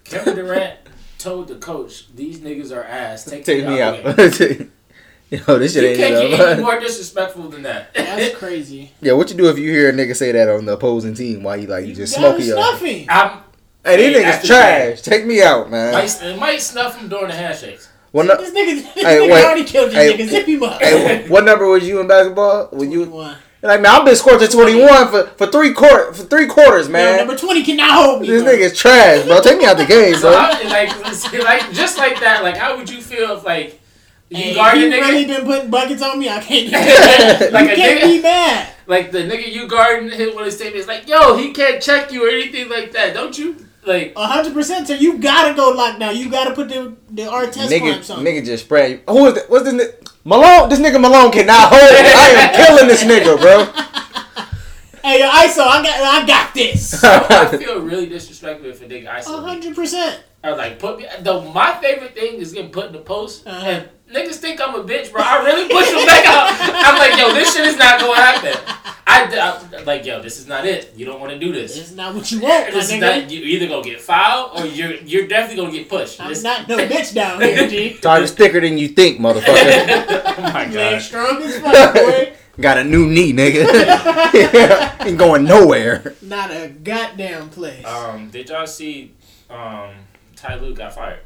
Kevin Durant told the coach, "These niggas are ass. Take, Take me out. the. Yo, this shit You ain't can't get any more disrespectful than that. That's crazy. yeah, what you do if you hear a nigga say that on the opposing team Why you like you just gotta smoking your snuff. I'm, Hey, these niggas that's trash. Take me out, man. might, might snuff him during the handshakes. What, nu- This nigga, this Hey, nigga wait. already killed you, Hey, nigga. Zip him up. hey, what number was you in basketball? When you like, man, I've been scored to 21 for, for three quarter for three quarters, Yo, man. number 20 cannot hold me. This bro. nigga's trash, bro. Take me out the game, So bro. I, like, like just like that. Like, how would you feel if like you Hey, guard you the nigga? really been putting buckets on me? I can't. like you can't nigga, be mad. like the nigga you guarding hit one of his statements like, "Yo, he can't check you or anything like that." Don't you like? hundred percent. So you gotta go lockdown. You gotta put the the Artest Nigga, clamps on. nigga just spray. Who is that? What's this? Ni- Malone. This nigga Malone cannot hold. I am killing this nigga, bro. Hey, yo, ISO, I got, I got this. I feel really disrespectful if a nigga isolate me. hundred percent. I was like, put me. Though my favorite thing is getting put in the post, Uh-huh. and niggas think I'm a bitch, bro. I really push them back out. I'm like, yo, this shit is not gonna happen. I, I like, yo, this is not it. You don't want to do this. It's not what you want, my This is not. You either gonna get fouled or you're you're definitely gonna get pushed. I'm This- not no bitch down here, G. Target's thicker than you think, motherfucker. oh my Man, god. strong as fuck, boy. Got a new knee, nigga. Ain't going nowhere. Not a goddamn place. Um, did y'all see? Um, Ty Lue got fired.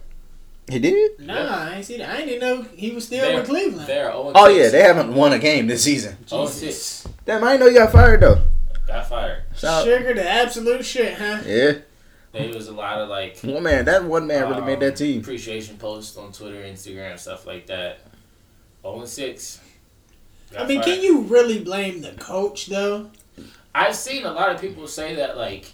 He did? nah, I ain't see that. I didn't know he was still They're- with Cleveland. They're 0 Oh yeah, they haven't won a game this season. 0 Jesus. 6. Damn, I didn't know you got fired though. Got fired. Shout. Sugar the absolute shit, huh? Yeah. It was a lot of like One man, that one man really made um, that team. Appreciation posts on Twitter, Instagram, stuff like that. 0 6. I mean, can you really blame the coach though? I've seen a lot of people say that like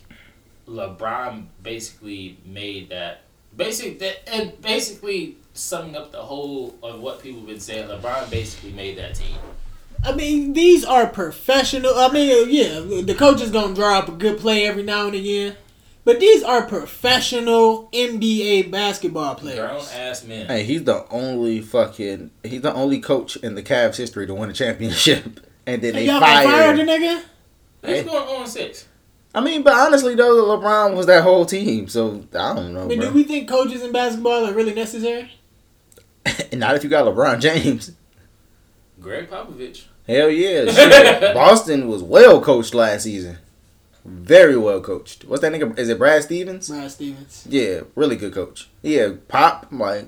LeBron basically made that basically that and basically summing up the whole of what people have been saying. LeBron basically made that team. I mean, these are professional. I mean, yeah, the coach is gonna draw up a good play every now and again, but these are professional NBA basketball Grown players. ass men. Hey, he's the only fucking he's the only coach in the Cavs history to win a championship. And then Hey, they y'all gonna fire fired. the nigga? He's Hey. going 0 6. I mean, but honestly though, LeBron was that whole team, so I don't know, I mean, bro. do we think coaches in basketball are really necessary? Not if you got LeBron James. Gregg Popovich. Hell yeah. Boston was well coached last season. Very well coached. What's that nigga? Is it Brad Stevens? Brad Stevens. Yeah, really good coach. Yeah, Pop, like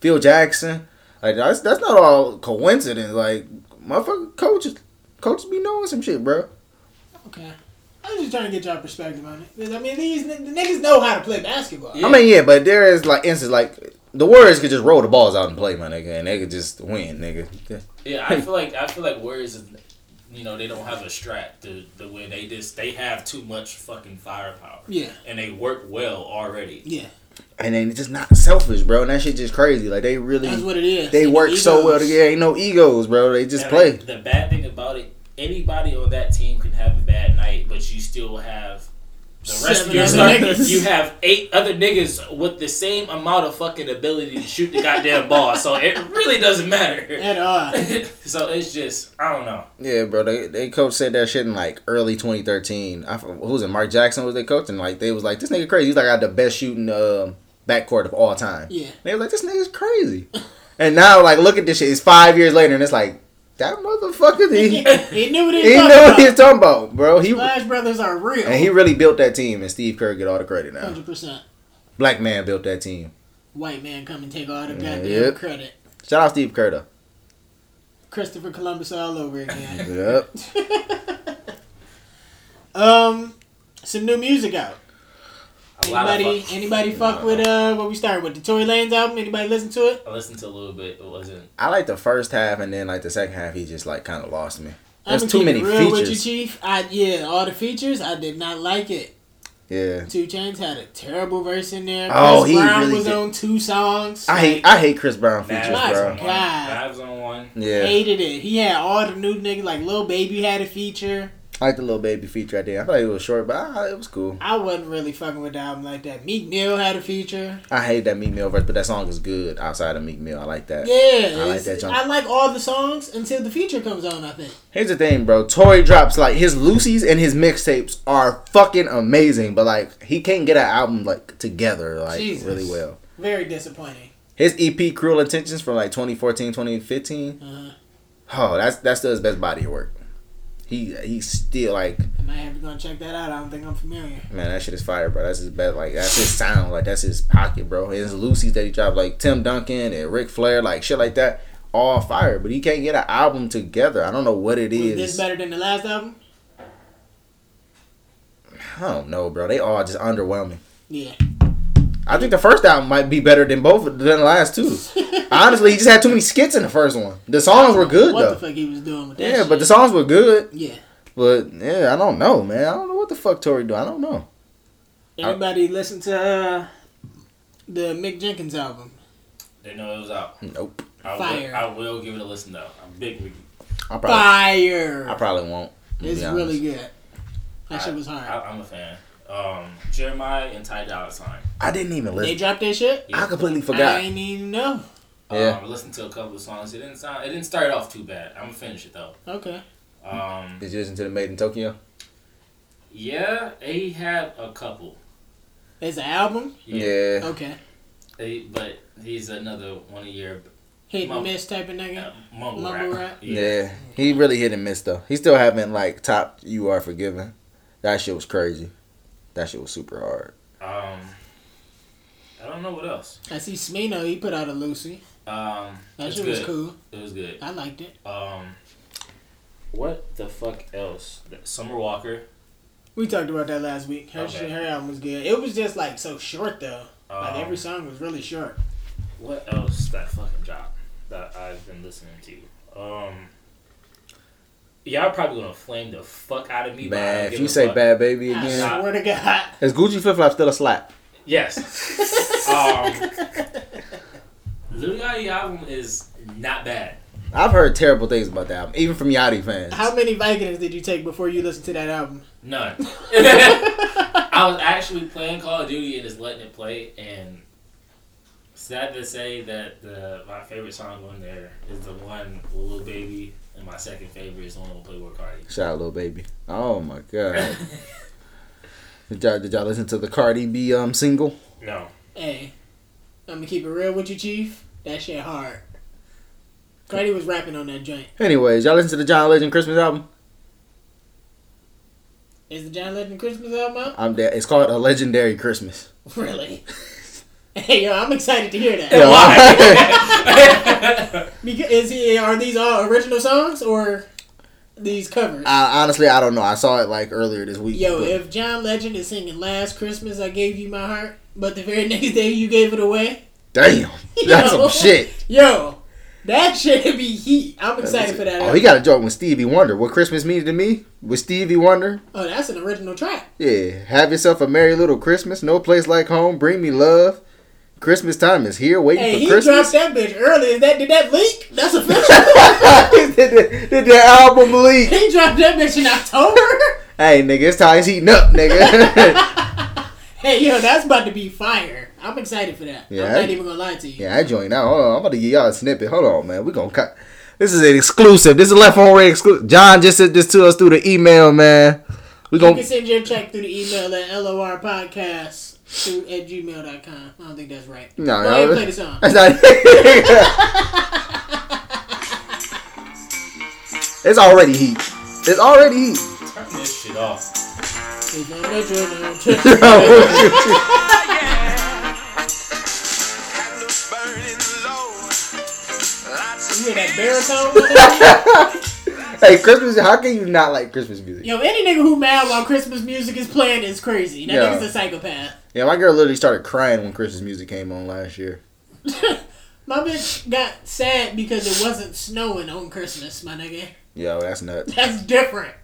Phil Jackson. Like that's that's not all coincidence. Like motherfucker coaches coaches be knowing some shit, bro. Okay. I'm just trying to get y'all perspective on it. I mean, these n- the niggas know how to play basketball. Yeah. I mean, yeah, but there is like instances like the Warriors could just roll the balls out and play, my nigga, and they could just win, nigga. Yeah, I feel like I feel like Warriors, is, you know, they don't have a strat to the way they just they have too much fucking firepower Yeah. and they work well already. Yeah. and then it's just not selfish, bro. And that shit just crazy. Like they really, That's what it is. they Ain't work no so well together. Ain't no egos, bro. They just And, play. like, the bad thing about it, anybody on that team can have a bad night, but you still have the rest Seven of your other niggas. You have eight other niggas with the same amount of fucking ability to shoot the goddamn ball. So it really doesn't matter. At all. so it's just I don't know. Yeah, bro. They they coach said that shit in like early 2013. I, f- who was it? Mark Jackson was their coach, and like they was like, this nigga crazy. He's like I got the best shooting uh, backcourt of all time. Yeah. They were like, this nigga's crazy. and now like look at this shit. It's five years later, and it's like that motherfucker. He, he knew what he, he was knew what he talking was talking about, bro. He. Splash Brothers are real. and he really built that team, and Steve Kerr get all the credit now. Hundred percent. Black man built that team. White man come and take all the goddamn yep. credit. Shout out Steve Kerr though. Christopher Columbus all over again. Yep. um, some new music out. A lot of Anybody? fuck- Anybody fuck with uh? What we started with the Tory Lanez album? Anybody listen to it? I listened to a little bit. It wasn't. I like the first half, and then like the second half, he just like kind of lost me. I'ma There's too many it real with you, features. Chief. I yeah, all the features. I did not like it. Yeah. 2 Chainz had a terrible verse in there. Oh, Chris he Brown really was did. on two songs. I hate I hate Chris Brown features, My bro. God. Vibes on one. Yeah, Hated it. He had all the new niggas like Lil Baby had a feature. I like the Lil Baby feature right there. I thought it was short, but I, it was cool. I wasn't really fucking with the album like that. Meek Mill had a feature. I hate that Meek Mill verse, but that song is good outside of Meek Mill. I like that. Yeah, I like that jump. I like all the songs until the feature comes on. I think. Here's the thing, bro. Tory drops like his loosies and his mixtapes are fucking amazing, but like he can't get an album like together like Jesus. really well. Very disappointing. His EP Cruel Intentions from like 2014, 2015. Uh, Oh, that's that's still his best body of work. He he's still like I might have to go and check that out. I don't think I'm familiar. Man, that shit is fire, bro. That's his best. Like that's his sound. Like that's his pocket, bro. His loosies that he dropped, like Tim Duncan and Ric Flair, like shit like that. All fire, but he can't get an album together. I don't know what it is. This is. better than the last album? I don't know, bro. They all just underwhelming. Yeah. I think the first album might be better than both than the last two. Honestly, he just had too many skits in the first one. The songs were good What the fuck he was doing with that? Yeah, shit. but the songs were good. yeah. But yeah, I don't know, man. I don't know what the fuck Tory do. I don't know. Anybody listen to uh, the Mick Jenkins album? Didn't know it was out. Nope. I Fire. will, I will give it a listen though. I'm big. big I probably Fire. I probably won't. it's really good. That I- shit was hard. I, I'm a fan. Um, Jeremih and Ty Dolla Sign. I didn't even listen. they dropped that shit. I completely forgot. I didn't even know. Yeah. Um, I listened to a couple of songs. It didn't sound. It didn't start off too bad. I'm gonna finish it though. Okay. Um, Did you listen to the Madeintyo? yeah, they had a couple. It's an album. Yeah. Okay. They, but he's another one of your Hit and Mum- miss type of nigga. uh, mumble, Mumble rap. rap? Yeah. He really hit and missed though. He still haven't like topped You Are Forgiven. That shit was crazy. That shit was super hard. Um, I don't know what else. I see Smino. He put out a loosie. Um, That shit good. was cool. It was good. I liked it. Um, what the fuck else? Summer Walker. We talked about that last week. Her Okay. her album was good. It was just like so short though. Like Um, every song was really short. What else that fucking drop that I've been listening to? Um, y'all probably gonna flame the fuck out of me. but I don't Man, if you say fuck. Bhad Bhabie again, I again, swear to God. is Gucci Flip Flop still a slap? Yes. um, Lil Yachty album is not bad. I've heard terrible things about that album, even from Yachty fans. How many Vikings did you take before you listened to that album? None. I was actually playing Call of Duty and just letting it play, and sad to say that the my favorite song on there is the one Lil Baby, and my second favorite is the one with Playboi Carti. Shout out, Lil Baby. Oh my god. did y'all did y'all listen to the Cardi B um single? no. Hey, I'm gonna keep it real with you, Chief. That shit hard. Cardi was rapping on that joint. Anyways, y'all listen to the John Legend Christmas album? Is the John Legend Christmas album out? I'm there. It's called A Legendary Christmas. Really? hey, yo, I'm excited to hear that. Yeah, Because is he, are these all original songs or these covers? I, honestly, I don't know. I saw it like earlier this week. Yo, but- if John Legend is singing "Last Christmas I Gave You My Heart," but the very next day you gave it away, damn, that's Yo. some shit. yo, that shit be heat. I'm excited for that. Oh, he got a joke with Stevie Wonder. What Christmas means to me with Stevie Wonder? oh, that's an original track. Yeah, have yourself a merry little Christmas. No place like home. Bring me love. Christmas time is here, waiting Hey, for he Christmas. He dropped that bitch early. Is that did that leak? That's official. did, did the album leak? he dropped that bitch in October. Hey, nigga, it's time it's heating up, nigga. Hey, yo, that's about to be fire. I'm excited for that. Yeah, I'm I- not even gonna lie to you. yeah, I joined out. Hold on, I'm about to give y'all a snippet. Hold on, man. We gonna cut. This is an exclusive. This is left on red exclusive. John just sent this to us through the email, man. We gonna can send your check through the email at lorpodcast through at gmail.com. I don't think that's right. No, Go no, ahead and play the song. That's not. it's already heat. It's already heat. Turn this shit off. It's not that you're not- You hear that baritone? hey, Christmas. How can you not like Christmas music? Yo, any nigga who mad while Christmas music is playing is crazy. That Yeah. nigga's a psychopath. Yeah, my girl literally started crying when Christmas music came on last year. My bitch got sad because it wasn't snowing on Christmas, my nigga. Yo, that's nuts. That's different.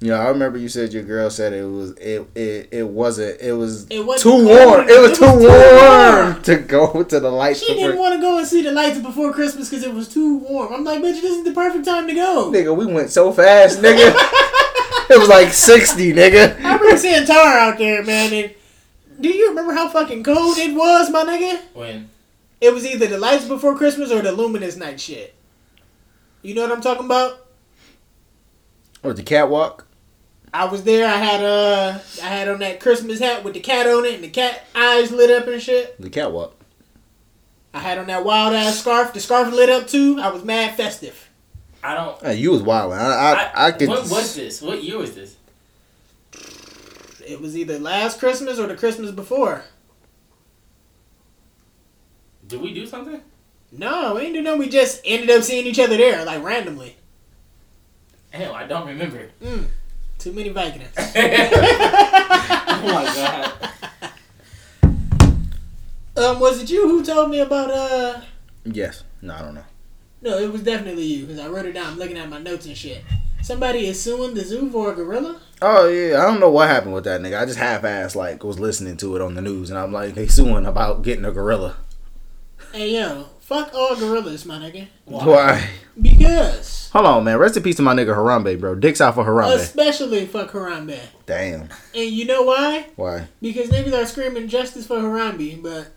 Yeah, I remember you said your girl said it was it it, it wasn't it was It wasn't too warm. It was It too was too warm warm. to go to the lights. She before- didn't want to go and see the lights before Christmas because it was too warm. I'm like, bitch, this is the perfect time to go. Nigga, we went so fast, nigga. it was like sixty, nigga. I remember seeing Tar out there, man. And do you remember how fucking cold it was, my nigga? When It was either the lights before Christmas or the luminous night shit. You know what I'm talking about? Or the catwalk. I was there. I had uh, I had on that Christmas hat with the cat on it, and the cat eyes lit up and shit. The catwalk. I had on that wild ass scarf. The scarf lit up too. I was mad festive. I don't. Hey, you was wilding. I I, I, could. What was this? What year was this? It was either last Christmas or the Christmas before. Did we do something? No, we ain't do nothing. We just ended up seeing each other there, like randomly. Hell, I don't remember. Mm, too many Vikings. oh my god. um, was it you who told me about uh? Yes. No, I don't know. No, it was definitely you because I wrote it down. I'm looking at my notes and shit. Somebody is suing the zoo for a gorilla. Oh yeah, I don't know what happened with that nigga. I just half-ass like was listening to it on the news, and I'm like, they suing about getting a gorilla. Hey yo, fuck all gorillas, my nigga. Why? Because Hold on, man. Rest in peace to my nigga Harambe, bro. Dicks out for Harambe. especially fuck Harambe. Damn. And you know why? Why? Because niggas are screaming justice for Harambe, but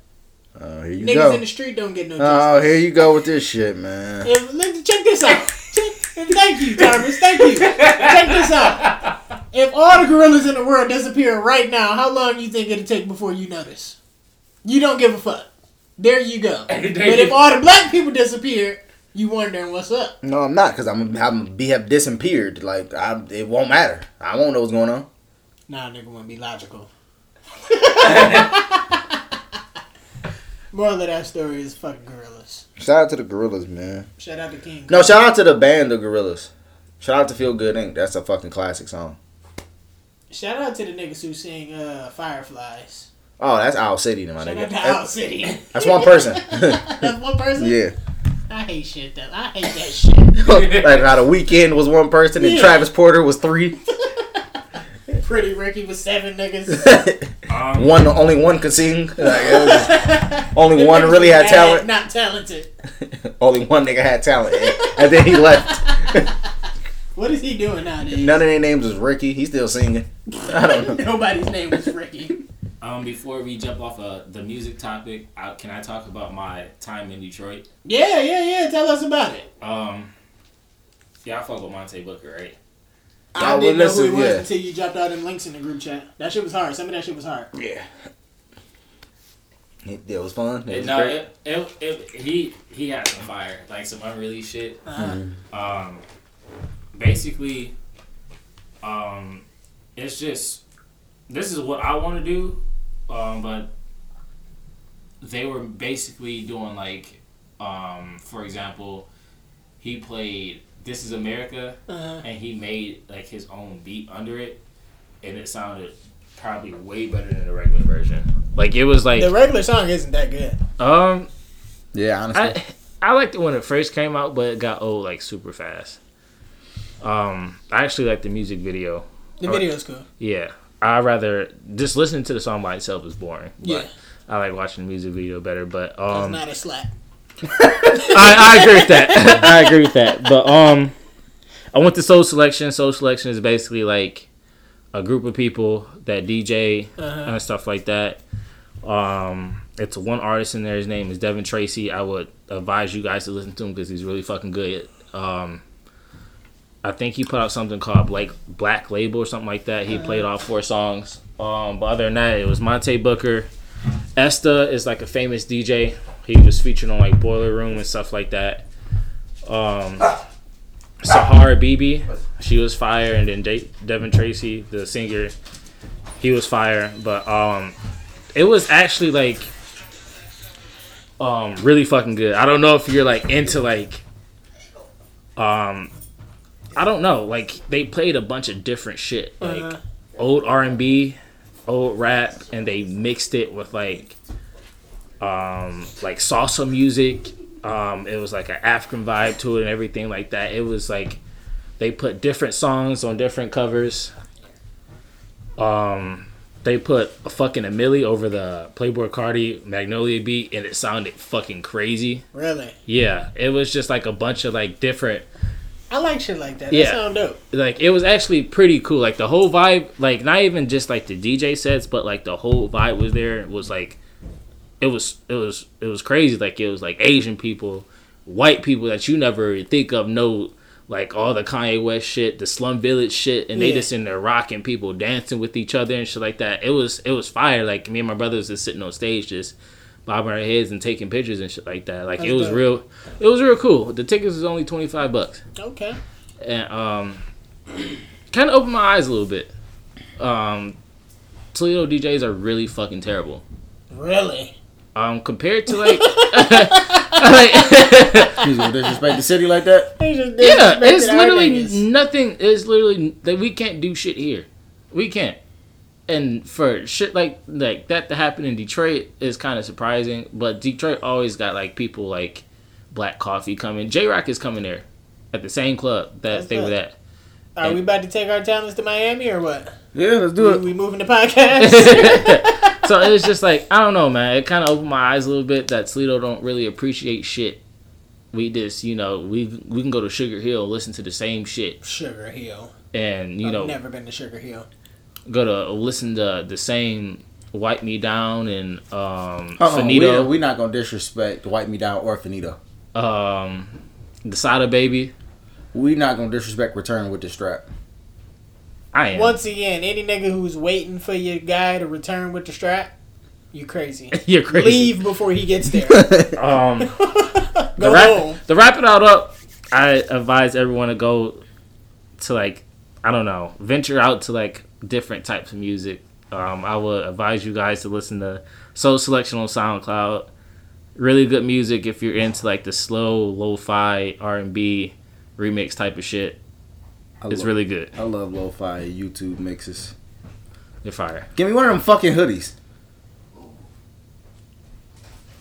Oh, here you niggas go. in the street don't get no oh, justice. Oh, here you go with this shit, man. If, let, check this out. Check- thank you, Thomas. Thank you. Check this out. If all the gorillas in the world disappear right now, how long do you think it'll take before you notice? You don't give a fuck. There you go. But if all the black people disappear, you wondering what's up. No, I'm not, cause I'm I'm be have disappeared. Like I, it won't matter. I won't know what's going on. Nah, nigga, wanna be logical. Moral of that story is fucking gorillas. Shout out to the Gorillas, man. Shout out to King. No, shout out to the band, the Gorillaz. Shout out to Feel Good Inc. That's a fucking classic song. Shout out to the niggas who sing uh, Fireflies. Oh, that's Owl City, my Shout nigga. out to Owl That's, City. that's one person. That's one person? yeah. I hate shit though. I hate that shit. like how the Weeknd was one person and Yeah. Travis Porter was three. Pretty Ricky was seven niggas. Um, one, only one could sing. Like, was- only one really had talent. Not talented. only one nigga had talent, and then he left. What is he doing nowadays? None of their names is Ricky. He's still singing. I don't know. Nobody's name is Ricky. Um, before we jump off uh, the music topic, I, can I talk about my time in Detroit? Yeah, yeah, yeah. Tell us about it. Um, yeah, I fuck with Monte Booker, right? I well, didn't know who he was yeah. until you dropped all them links in the group chat. That shit was hard. Some of that shit was hard. Yeah. It, it was fun. It It, was no, great. it, it, it, he he had some fire, like some unreleased shit. Uh, Um, basically, um, it's just this is what I want to do, um, but they were basically doing like, um, for example, he played "This Is America" uh, and he made like his own beat under it, and it sounded probably way better than the regular version. Like it was like the regular song isn't that good. um Yeah, honestly. I I liked it when it first came out, but it got old like super fast. Um, I actually like the music video. The Alright. video's cool. Yeah, I rather just listening to the song by itself is boring. But, Yeah. I like watching the music video better. But It's um, not a slap. I, I agree with that. I agree with that. But um, I went to Soul Selection. Soul Selection is basically like a group of people that DJ Uh-huh. and stuff like that. Um, it's one artist in there. His name is Devin Tracy. I would advise you guys to listen to him because he's really fucking good. Um, I think he put out something called like Black Label or something like that. He played all four songs. Um, but other than that, it was Monte Booker. Esta is like a famous DJ. He was featured on like Boiler Room and stuff like that. Um, Sahara Bibi, she was fire, and then De- Devin Tracy, the singer, he was fire. But um, it was actually like um really fucking good. I don't know if you're like into like um I don't know. Like they played a bunch of different shit, like Uh-huh. old R and B, old rap, and they mixed it with like um like salsa music. Um, it was like an African vibe to it and everything like that. It was like they put different songs on different covers. Um, they put a fucking Emily over the Playboi Carti Magnolia beat, and it sounded fucking crazy. Really? Yeah, it was just like a bunch of like different I like shit like that. Yeah. That sound dope. like it was actually pretty cool. Like the whole vibe, like not even just like the DJ sets, but like the whole vibe was there. It was like it was it was it was crazy. Like it was like Asian people, white people that you never think of know like all the Kanye West shit, the Slum Village shit, and they Yeah. just in there rocking people, dancing with each other and shit like that. It was it was fire. Like me and my brothers just sitting on stage just bobbing our heads and taking pictures and shit like that. Like That's it was dope. real it was real cool. The tickets was only twenty five bucks Okay. and um, kind of opened my eyes a little bit. Um, Toledo DJs are really fucking terrible. Really? Um, compared to like, like Excuse me, disrespect the city like that. Yeah, it's literally nothing. It's literally that we can't do shit here. We can't. And for shit like like that to happen in Detroit is kind of surprising. But Detroit always got like people like Black Coffee coming. J Rock is coming there at the same club that That's they were at. Are we about to take our talents to Miami or what? Yeah, let's do We, it. we moving the podcast? so it's just like I don't know, man. It kind of opened my eyes a little bit that Toledo don't really appreciate shit. We just, you know, we we can go to Sugar Hill, listen to the same shit, Sugar Hill. and you I've know, never been to Sugar Hill. Go to listen to the same "Wipe Me Down" and um, Hold on, Finito, we're, we not gonna disrespect Wipe Me Down or Finito. um, the Sada Baby. We're not gonna disrespect Return with the Strap. I am. Once again, any nigga who's waiting for your guy to return with the strap, you crazy. You're crazy. Leave before he gets there. Um, Go the wrap, home. to wrap it all up, I advise everyone to go to like I don't know, venture out to like different types of music. Um, I would advise you guys to listen to Soul Selection on SoundCloud. Really good music if you're into like the slow lo-fi R and B remix type of shit. I It's love, really good. I love lo-fi YouTube mixes. They're fire. Give me one of them fucking hoodies.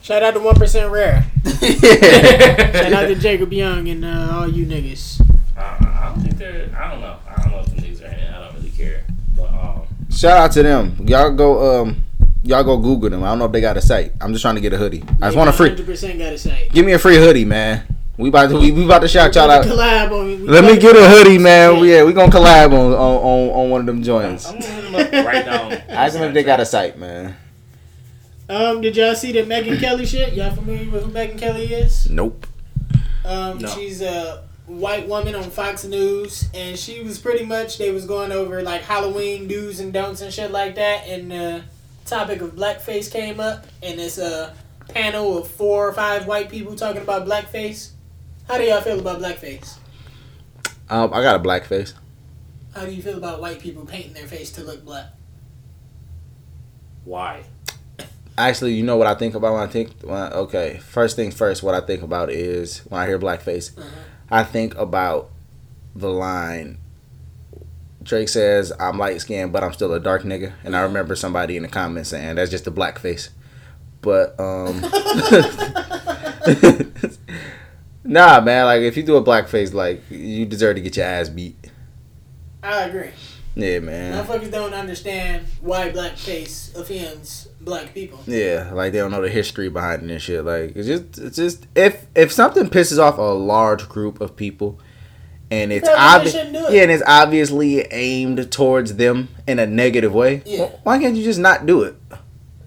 Shout out to One Percent Rare. Shout out to Jacob Young and uh, all you niggas. I don't think they're. I don't know. Shout out to them. Y'all go um y'all go Google them. I don't know if they got a site. I'm just trying to get a hoodie. I just want a free. Hundred percent gotta say. Give me a free hoodie, man. We about to we, we about to shout y'all out. Collab on. we Let me get a hoodie, man. We, yeah, we gonna collab on on, on, on one of them joints. I'm gonna hit them up right now. Ask them if they got a site, man. Um, did y'all see the Megyn Kelly shit? Y'all familiar with who Megyn Kelly is? Nope. Um, No. she's a white woman on Fox News, and she was pretty much they was going over like Halloween do's and don'ts and shit like that, and the topic of blackface came up, and it's a panel of four or five white people talking about blackface. How do y'all feel about blackface? Um, I got a black face. How do you feel about white people painting their face to look black? Why? Actually, you know what I think about when I think. When I, okay, first thing first. What I think about is when I hear blackface, I think about the line. Drake says, "I'm light skinned, but I'm still a dark nigga," and I remember somebody in the comments saying that's just a blackface. But um, nah, man. Like if you do a blackface, like you deserve to get your ass beat. I agree. Yeah, man. Motherfuckers don't understand why blackface offends black people. Yeah, like they don't know the history behind it and shit. Like it's just it's just if if something pisses off a large group of people and it's obvious it. yeah, and it's obviously aimed towards them in a negative way. Yeah. wh- Why can't you just not do it?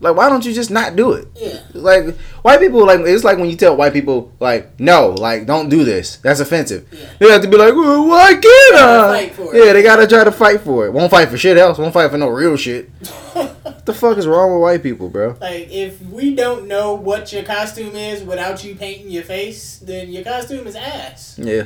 Like why don't you just not do it? Yeah. Like white people like it's like when you tell white people like no, like don't do this. That's offensive. Yeah. They have to be like, well, why can't I? fight for it. Yeah, they gotta try to fight for it. Won't fight for shit else. Won't fight for no real shit. What the fuck is wrong with white people, bro? Like, if we don't know what your costume is without you painting your face, then your costume is ass. Yeah.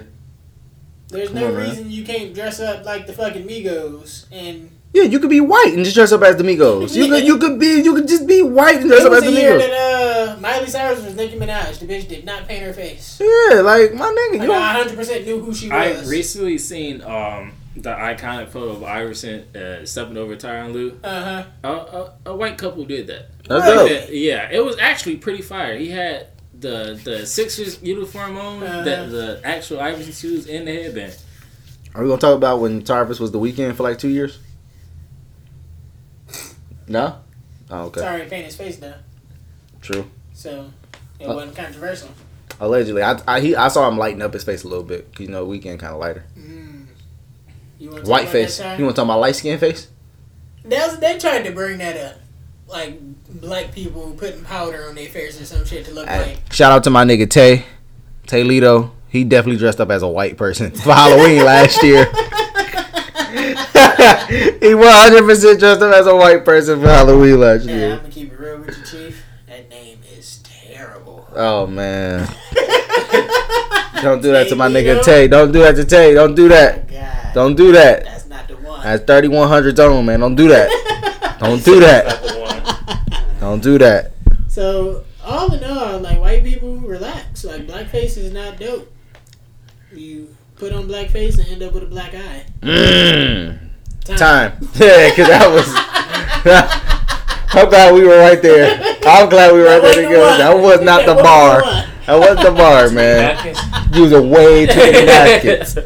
There's Come no on, man. reason you can't dress up like the fucking Migos. And Yeah, you could be white and just dress up as the Migos. You could you could be you could just be white and dress it up was as a the year Migos. that uh, Miley Cyrus was Nicki Minaj. The bitch did not paint her face. Yeah, like my nigga, you Like, I don't 100% knew who she was. I recently seen um the iconic photo of Iverson uh, stepping over Tyronn Lue. uh-huh. A, a, a white couple did that. That's Really? dope. Yeah, it was actually pretty fire. He had the the Sixers uniform on, Uh-huh. the the actual Iverson shoes, and the headband. Are we gonna talk about when Tarvis was the Weeknd for like two years? No? Oh, okay. Sorry, paint his face though. True. So, it Uh, wasn't controversial. Allegedly. I I, he, I saw him lighten up his face a little bit. 'cause, You know, Weeknd kinda lighter. Mm. White face. You wanna talk about light skin face? That's, they tried to bring that up. Like, black people putting powder on their face or some shit to look Hey, like. shout out to my nigga Tay. Tay Lito. He definitely dressed up as a white person for Halloween last year. he 100% dressed up as a white person for Halloween last year. Yeah, I'm gonna keep it real with you, Chief. That name is terrible. Oh man. Don't do that to my nigga Tay. Don't do that to Tay. Don't do that. Oh, God, Don't do that. that's not the one. That's 3100 on, man. Don't do that. Don't do that. Don't do that. So all in all, like white people, relax. Like blackface is not dope. You put on blackface and end up with a black eye. Mm. Time. Yeah, because that was. I'm glad we were right there. I'm glad we were right there wasn't the together. That was not the bar. That wasn't the bar, man. Using way too many napkins.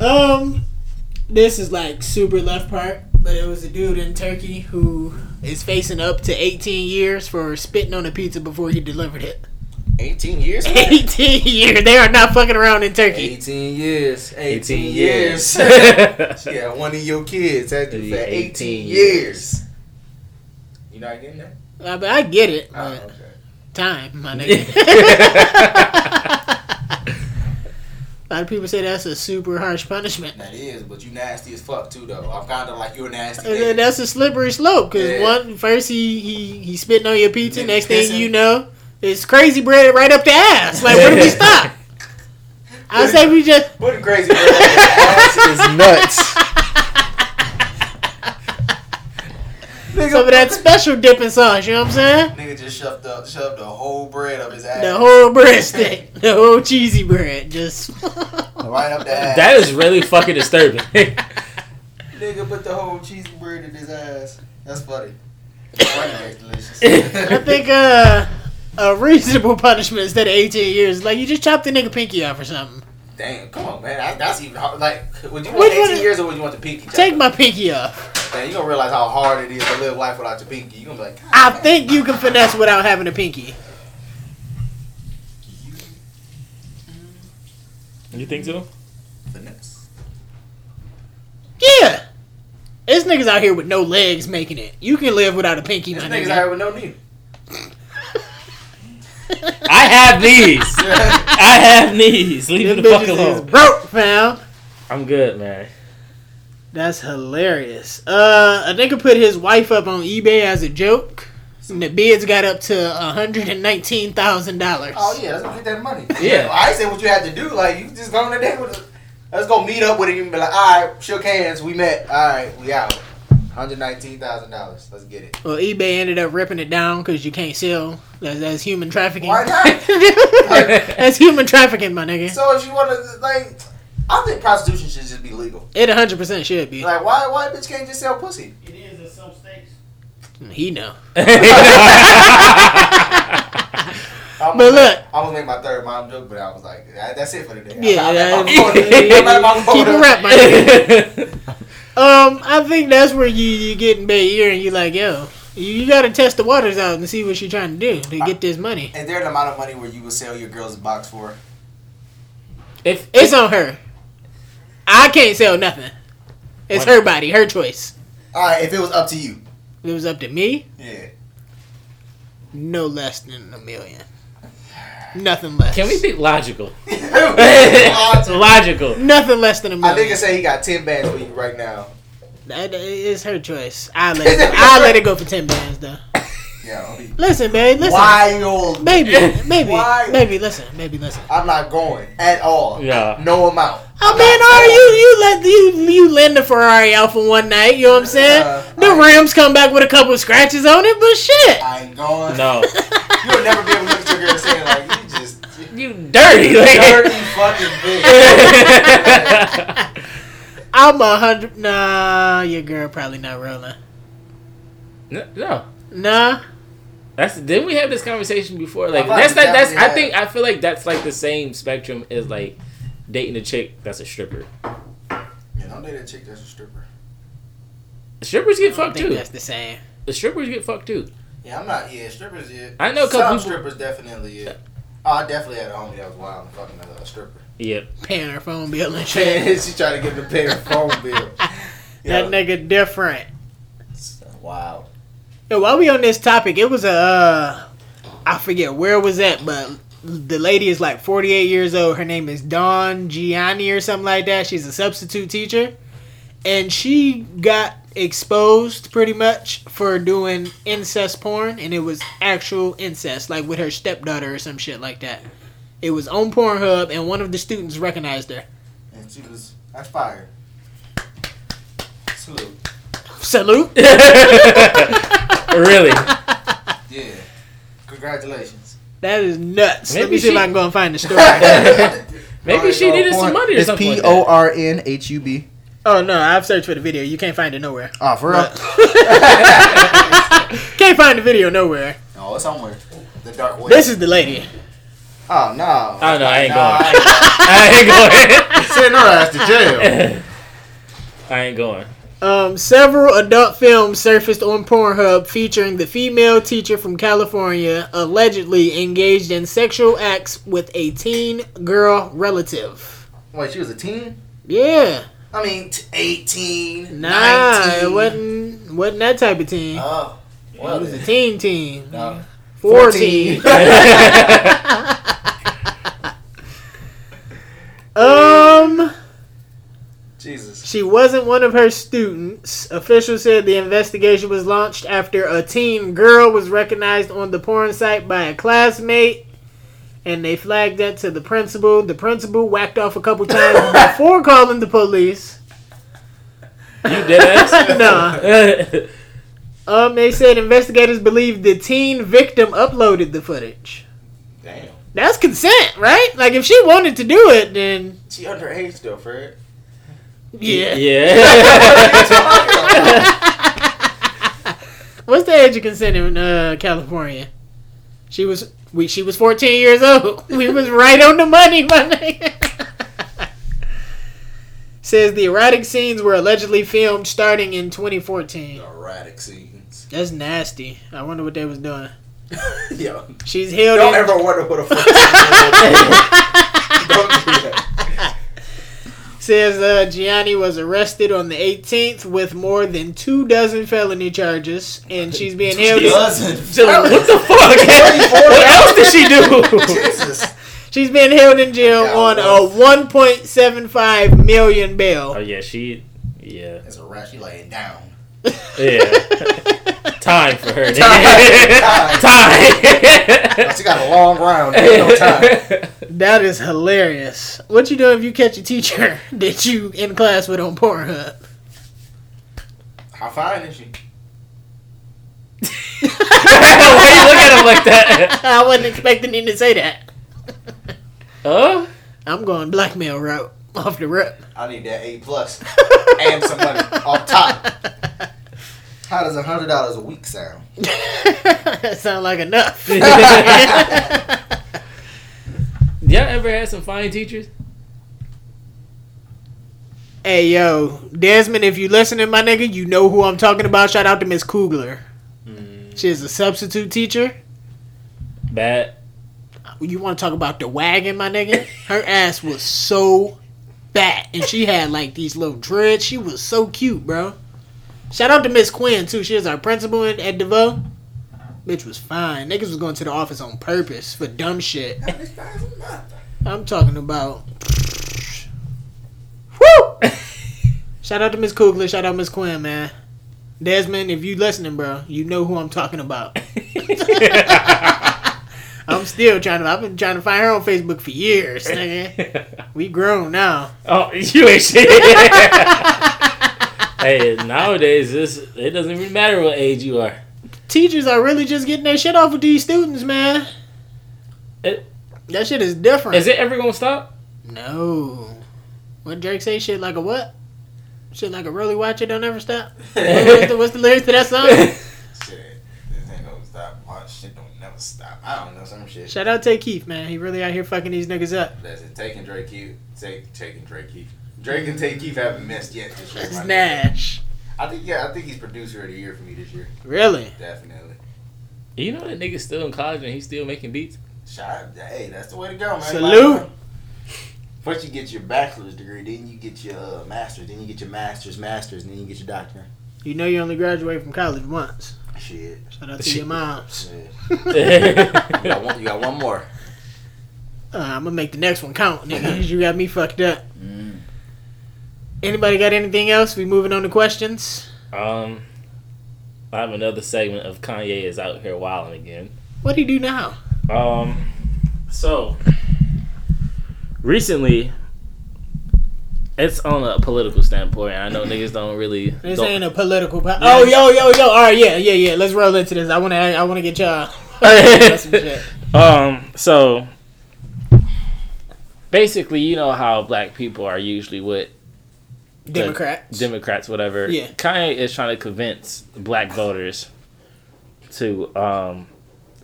Um, this is like super left part, but it was a dude in Turkey who is facing up to 18 years for spitting on a pizza before he delivered it. 18 years? 18 years. They are not fucking around in Turkey. 18 years. 18, 18 years. years. yeah, one of your kids had you for Yeah, 18, 18 years. You not getting that? I, but I get it. Oh, But okay. time, my nigga. A lot of people say that's a super harsh punishment. That is, but you nasty as fuck too, though. I'm kind of like you're nasty. And then that's a slippery slope because Yeah. one first he, he he spitting on your pizza, Then next thing you know, it's crazy bread right up the ass. Like where do we stop? I say we just What a crazy girl. ass is Nuts. Some of that special dipping sauce. You know what I'm saying? Nigga just shoved the shoved the whole bread up his ass. The whole bread stick, the whole cheesy bread, just right up the ass. That is really fucking disturbing. Nigga put the whole cheesy bread in his ass. That's funny. Funny, that's delicious. I think uh, a reasonable punishment instead of 18 years, like you just chopped the nigga pinky off or something. Damn, come on, man. That, that's even hard. Like, would you want one 18 years or would you want the pinky? Take chopped my pinky off. Man, you gonna realize how hard it is to live life without your pinky. You gonna be like, God, I think you can finesse without having a pinky. you think so? finesse. Yeah. There's niggas out here with no legs making it. You can live without a pinky, This my niggas nigga. out here with no knee. I have these. I have knees. Leave me the fuck bitches is alone. broke, fam. I'm good, man. That's hilarious. Uh, a nigga put his wife up on eBay as a joke. And the bids got up to $119,000. Oh yeah, let's go get that money. Yeah. I ain't say what you had to do. Like you just go on the day with. it. Let's go meet up with him and be like, all right, shook hands, we met. All right, we out. Hundred nineteen thousand dollars. Let's get it. Well, eBay ended up ripping it down because you can't sell. That's, that's human trafficking. Why not? that's human trafficking, my nigga. So if you want to, like, I think prostitution should just be legal. It 100% should be. Like, why, why a bitch can't just sell pussy? It is in some states. He know. I'm But gonna- look. I was make my third mom joke, but I was like, that- that's it for the day. Yeah, I'm, I'm, I'm, yeah. going- I'm, I'm Keep it rap, my nigga. Um, I think that's where you you get in Bay Ear and you like, yo, You, you gotta test the waters out and see what she's trying to do to get this money. Is there an amount of money where you would sell your girl's box for? If It's on her. I can't sell nothing. It's her body, her choice. All right, if it was up to you. If it was up to me, Yeah. no less than a million. Nothing less. can we be logical? I logical. Nothing less than a million. nigga say he got ten bands for you right now. That is her choice. I let it go. I let it go for ten bands though. Yeah. Listen, babe. Listen, Wild. baby, baby, Why? baby. Listen, baby. Listen. I'm not going at all. Yeah. No amount. Oh I'm man, are you you let you you lend a Ferrari out for one night? You know what I'm saying? Uh, the I- rims come back with a couple of scratches on it, but shit. I ain't going. No, You would never be able to look at your girl and say like you just you dirty. Like, dirty fucking bitch. I'm a hundred. Nah, your girl probably not rolling. no, no. Nah. That's didn't we have this conversation before? Like that's like that's I think I feel like that's like the same spectrum as like dating a chick that's a stripper. Yeah, don't date a chick that's a stripper. Strippers get I fucked think too. that's the same. The strippers get fucked too. Yeah, I'm not. Yeah, strippers. Yeah, I know a couple some people- strippers definitely. Yeah. Oh, I definitely had a homie that was wild and fucking a, a stripper. Yep. Paying her phone bill and shit. She tried to get him to pay her phone bill. That nigga different. Wow. Yo, while we on this topic, it was a uh, I forget where it was at, but the lady is like 48 years old. Her name is Dawn Gianni or something like that. She's a substitute teacher, and she got exposed pretty much for doing incest porn, and it was actual incest, like with her stepdaughter or some shit like that. It was on Pornhub, and one of the students recognized her. And she was. That's fire. Salute. Salute. really? Yeah. Congratulations. That is nuts. Let Maybe me see if I can go and find the story. Maybe she needed some money or It's something. P like that. R N H U B. oh no, I've searched for the video. You can't find it nowhere. Oh, for real? Can't find the video nowhere. Oh, it's somewhere. The dark web. This is the lady. Oh no. Oh, no, I ain't Nah, going. I I ain't Send her ass to jail. going. I ain't going. Um, several adult films surfaced on Pornhub featuring the female teacher from California allegedly engaged in sexual acts with a teen girl relative. Wait, she was a teen? Yeah, I mean, t- 18, nah, 19. it wasn't wasn't that type of team. Oh, it well, was a teen team. No. fourteen. um. Jesus. She wasn't one of her students. Officials said the investigation was launched after a teen girl was recognized on the porn site by a classmate. And they flagged that to the principal. The principal whacked off a couple times before calling the police. You did ass? nah. Um, they said investigators believe the teen victim uploaded the footage. Damn. That's consent, right? Like if she wanted to do it, then She underage still, Fred. yeah. yeah. What's the age of consent in uh, California? She was we she was 14 years old. We was right on the money, my. Says the erotic scenes were allegedly filmed starting in 2014. Erratic scenes. That's nasty. I wonder what they was doing. Yo. She's healed. Don't in. ever wonder what a fuck. Don't do that. Says uh, Gianni was arrested on the 18th with more than two dozen felony charges, and she's being held. In, Doesn't. What the fuck? what else did she do? Jesus. she's being held in jail Yeah, on a 1.75 million bail. Oh yeah, she. Yeah. It's a rat. She laying down. Yeah. Time for her. Time. Time. She got a long round. No time. That is hilarious. What you do if you catch a teacher that you in class with on Pornhub? How fine is she? Why you look at him like that? I wasn't expecting him to say that. Huh? I'm going blackmail route off the rip. I need that A plus and some money off top. How does a hundred dollars a week sound? that sound like enough. Y'all ever had some fine teachers? hey yo, Desmond, if you listening, my nigga, you know who I'm talking about. Shout out to Miss Kugler. Mm. She is a substitute teacher. Bad. You want to talk about the wagon, my nigga? Her ass was so fat, and she had like these little dreads. She was so cute, bro. Shout out to Miss Quinn too. She was our principal at, at DeVoe. Bitch was fine. Niggas was going to the office on purpose for dumb shit. I'm talking about. Woo! Shout out to Miss Kugler. Shout out Miss Quinn, man. Desmond, if you listening, bro, you know who I'm talking about. I'm still trying to. I've been trying to find her on Facebook for years, nigga. We grown now. Oh, you ain't shit. hey, nowadays this it doesn't even matter what age you are. Teachers are really just getting their shit off with these students, man. It- that shit is different. Is it ever gonna stop? No. What Drake say? Shit like a what? Shit like a really watch it don't ever stop. what's, the, what's the lyrics to that song? Shit, this ain't gonna stop. My shit don't never stop. I don't know some shit. Shout out to Keith, man. He really out here fucking these niggas up. That's it. Taking Drake Keith. Take taking Drake Keith. Drake and Tay Keith haven't messed yet this year. It's. Nash. I think yeah, I think he's producer of the year for me this year. Really? Definitely. You know that nigga's still in college and he's still making beats. Shout hey, that's the way to go, man. Salute. Like, First you get your bachelor's degree, then you get your uh, master's, then you get your master's, master's, and then you get your doctorate. You know you only graduate from college once. Shit. Shout out to your moms. Yeah. you, got one, you got one more. Uh, I'm gonna make the next one count, nigga. you got me fucked up. Anybody got anything else? We moving on to questions. Um, I have another segment of Kanye is out here wilding again. What do you do now? Um, so recently, it's on a political standpoint. I know niggas don't really. This don't- ain't a political. Po- oh, yo, yo, yo. All right, yeah, yeah, yeah. Let's roll into this. I wanna, I wanna get y'all. some shit. Um, so basically, you know how black people are usually with Democrats. Democrats, whatever. Yeah. Kanye is trying to convince black voters to um,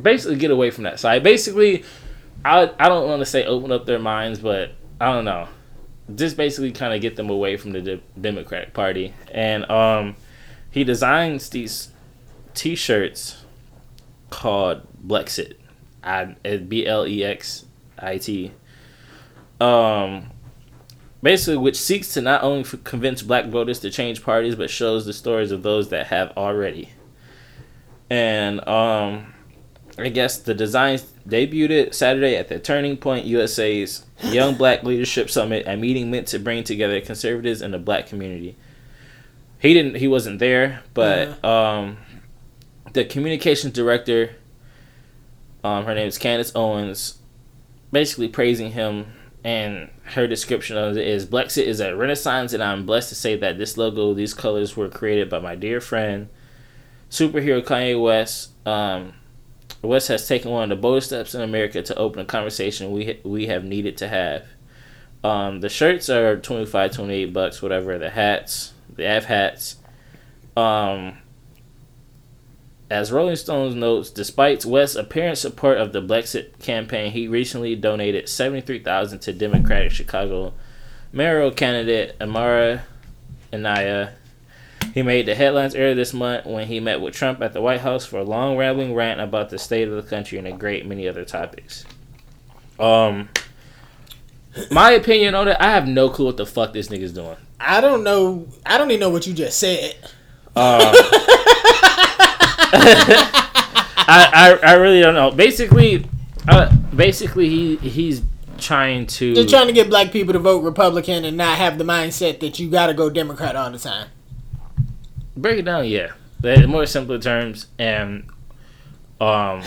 basically get away from that side. Basically, I I don't want to say open up their minds, but I don't know. Just basically kind of get them away from the de- Democratic Party. And um, he designs these T-shirts called Blexit. I B L E X I T. Um, basically, which seeks to not only convince black voters to change parties, but shows the stories of those that have already. And um, I guess the designs debuted it Saturday at the Turning Point USA's Young Black Leadership Summit, a meeting meant to bring together conservatives and the black community. He didn't. He wasn't there, but um, the communications director, um, her name is Candace Owens, basically praising him and her description of it is Blexit is a renaissance and I'm blessed to say that this logo, these colors were created by my dear friend, superhero Kanye West. Um, West has taken one of the boldest steps in America to open a conversation we we have needed to have. Um, the shirts are 25, 28 bucks, whatever. The hats, the F hats. Um, as Rolling Stones notes, despite West's apparent support of the Blexit campaign, he recently donated seventy-three thousand to Democratic Chicago mayoral candidate Amara Enyia. He made the headlines earlier this month when he met with Trump at the White House for a long rambling rant about the state of the country and a great many other topics. Um, my opinion on it, I have no clue what the fuck this nigga's doing. I don't know. I don't even know what you just said. Uh, I, I I really don't know. Basically, uh, basically he he's trying to They're trying to get black people to vote Republican and not have the mindset that you got to go Democrat all the time. break it down. Yeah, in more simpler terms, and um,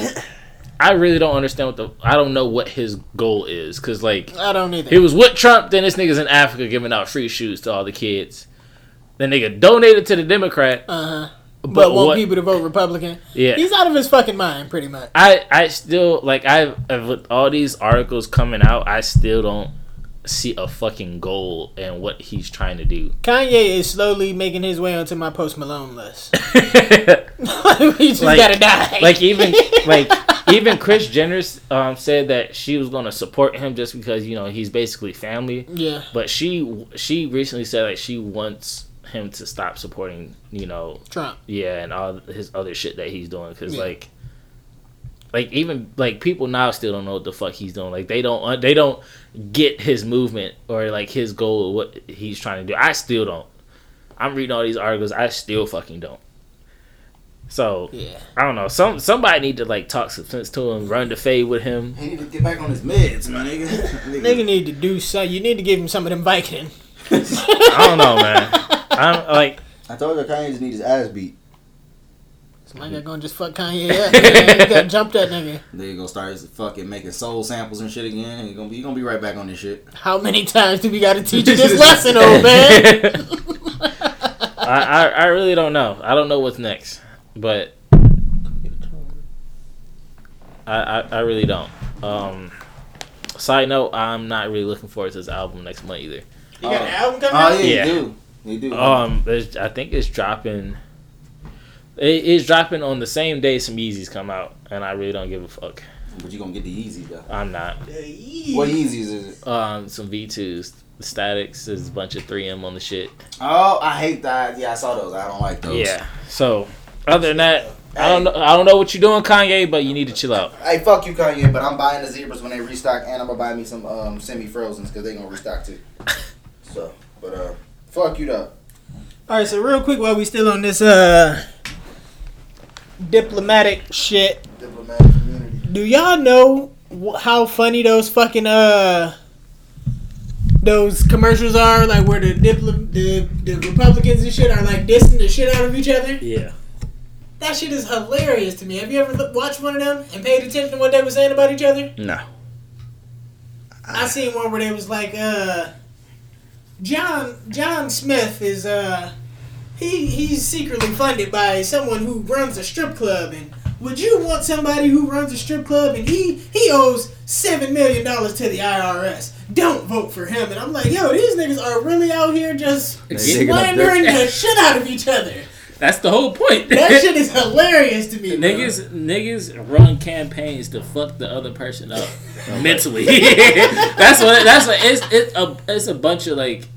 I really don't understand what the I don't know what his goal is because like I don't either. he was with Trump, then this nigga's in Africa giving out free shoes to all the kids. Then nigga donated to the Democrat, Uh huh. But, But, want what? people to vote Republican. yeah, He's out of his fucking mind, pretty much. I I still like I with all these articles coming out, I still don't see a fucking goal and what he's trying to do. Kanye is slowly making his way onto my Post Malone list. he just Like- gotta die. like even like even Kris Jenner um, said that she was going to support him just because you know he's basically family. yeah. But she she recently said like she wants him to stop supporting, you know, Trump. yeah, and all his other shit that he's doing. Because Yeah. like, like even like people now still don't know what the fuck he's doing. Like they don't uh, they don't get his movement or like his goal of what he's trying to do. I still don't. I'm reading all these articles. I still fucking don't. So Yeah. I don't know. Some somebody need to like talk some sense to him, run the fade with him. He need to get back on his meds, my nigga. Nigga need to do so. You need to give him some of them Vicodin. I don't know, man. I'm like I told you Kanye just need his ass beat. Somebody gonna just fuck Kanye up. man. You gotta jump that nigga. Then he gonna start fucking making soul samples and shit again. You gonna be he gonna be right back on this shit. How many times do we gotta teach you this lesson, old man? I, I I really don't know. I don't know what's next, but I I, I really don't. Um, side note, I'm not really looking forward to this album next month either. You got an album coming Oh out? yeah, Yeah. He do. Um, there's, I think it's dropping. It is dropping on the same day some Yeezys come out, and I really don't give a fuck. but you gonna get the easy though. I'm not. What Yeezys is it? Um, some V2s, the Statics, is a bunch of 3M on the shit. Oh, I hate that. Yeah, I saw those. I don't like those. Yeah. So other than that, I don't know. I don't know what you're doing, Kanye, but you need to chill out. Hey, fuck you, Kanye, but I'm buying the zebras when they restock, and I'm gonna buy me some um, semi frozens because they gonna restock too. So, but uh, fuck you though. All right, so real quick, while we still on this uh diplomatic shit, Diplomatic community. do y'all know wh- how funny those fucking uh those commercials are? Like where the diplo- the the Republicans and shit are like dissing the shit out of each other. Yeah. That shit is hilarious to me. Have you ever look, watched one of them and paid attention to what they were saying about each other? No. I seen one where they was like, uh, John John Smith is uh, he he's secretly funded by someone who runs a strip club, and would you want somebody who runs a strip club and he he owes seven million dollars to the IRS? Don't vote for him. And I'm like, yo, these niggas are really out here just slandering the shit out of each other. That's the whole point. That shit is hilarious to me. bro. Niggas, niggas run campaigns to fuck the other person up mentally. that's what. That's what. It's it's a it's a bunch of like.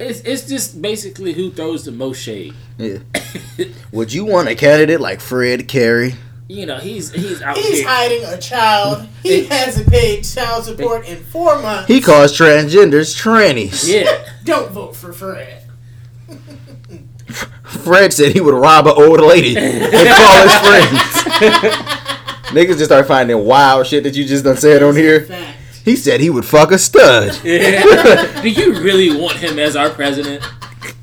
It's it's just basically who throws the most shade. Yeah. Would you want a candidate like Fred Carey? You know, he's he's out He's here. hiding a child. He hasn't paid child support in four months. He calls transgenders trannies. Yeah, Don't vote for Fred. Fred said he would rob an old lady and call his friends. Niggas just start finding wild shit that you just done said on here. Fact. He said he would fuck a stud. Do you really want him as our president?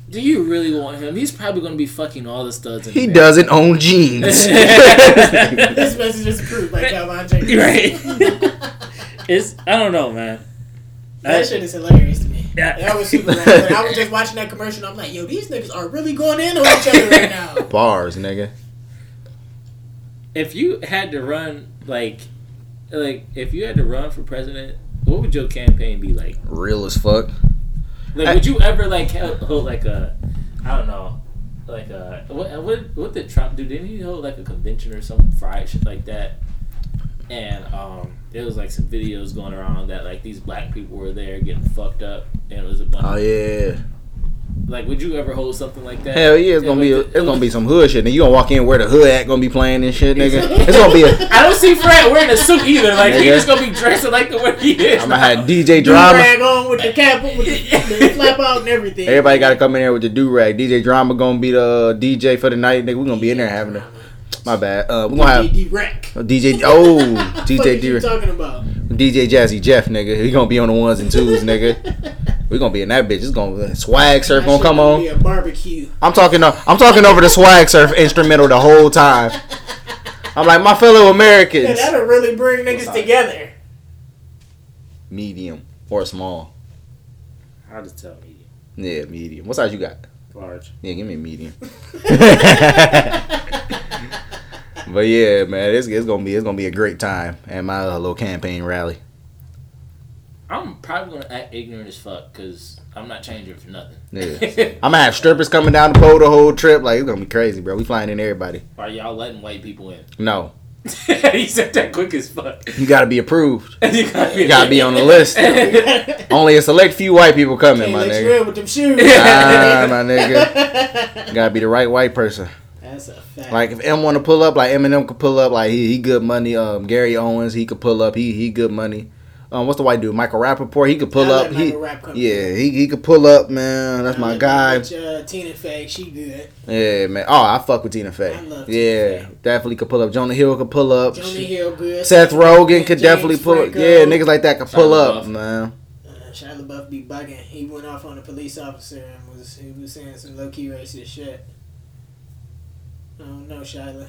Do you really want him? He's probably going to be fucking all the studs. In He America. doesn't own jeans. This message is approved by Calvin Jenkins. right. it's I don't know, man. That shit is hilarious to me. Yeah. That was super random. I was just watching that commercial and I'm like, yo, these niggas are really going in on each other right now. Bars, nigga. if you had to run like like if you had to run for president what would your campaign be like Real as fuck. like would you ever like hold, hold like a i don't know like a what what what did trump do didn't he hold like a convention or some fried shit like that and um there was like some videos going around that like these black people were there getting fucked up and it was a bunch Oh yeah. Like would you ever hold something like that Hell yeah, it's gonna be a, it's gonna be some hood shit. And you gonna walk in where the hood at gonna be playing and shit, nigga. It's gonna be a I don't see Fred wearing a suit either. Like he Nigga. just gonna be dressing like the way he is. I'm gonna have DJ Do drama. rag on with the cap, with the, the flap out and everything. Everybody gotta come in there with the do rag. DJ drama gonna be the DJ for the night, nigga. We gonna be in there having a my bad. Uh, we gonna have DJ Wreck. DJ oh What DJ you talking about? DJ Jazzy Jeff, nigga. He gonna be on the ones and twos, nigga. We gonna be in that bitch. It's gonna swag surf That gonna come gonna on. Be a barbecue. I'm talking. o- I'm talking over the swag surf instrumental the whole time. I'm like my fellow Americans. Yeah, that'll really bring niggas together. Medium or small. I'll just tell medium. Yeah, medium. What size you got? Large. Yeah, give me a medium. but yeah, man, it's, it's gonna be it's gonna be a great time at my uh, little campaign rally. I'm probably gonna act ignorant as fuck because I'm not changing for nothing. Yeah. I'm gonna have strippers coming down the pole the whole trip. Like it's gonna be crazy, bro. We flying in everybody. Are y'all letting white people in? No, he said that quick as fuck. You gotta be approved. you gotta You gotta be on the list. Only a select few white people coming, Can't my nigga. with them shoes. Ah, my nigga. Gotta be the right white person. That's a fact. Like if M want to pull up, like Eminem could pull up. Like he, he good money. Um, Gary Owens he could pull up. He he good money. Um, what's the white dude? Michael Rapaport. He could pull I up. He Michael Rapp yeah he he could pull up, man. That's I my guy. bitch, uh, Tina Fey, she good. Yeah, man. Oh, I fuck with Tina Fey. I love Tina yeah, Fey. definitely could pull up. Jonah Hill could pull up. Johnny Hill good. Seth Rogen could James definitely pull up. Yeah, niggas like that could pull Shia up, LaBeouf. man. Uh, Shia LaBeouf be bugging. He went off on a police officer and was he was saying some low key racist shit. I don't know, Shyla.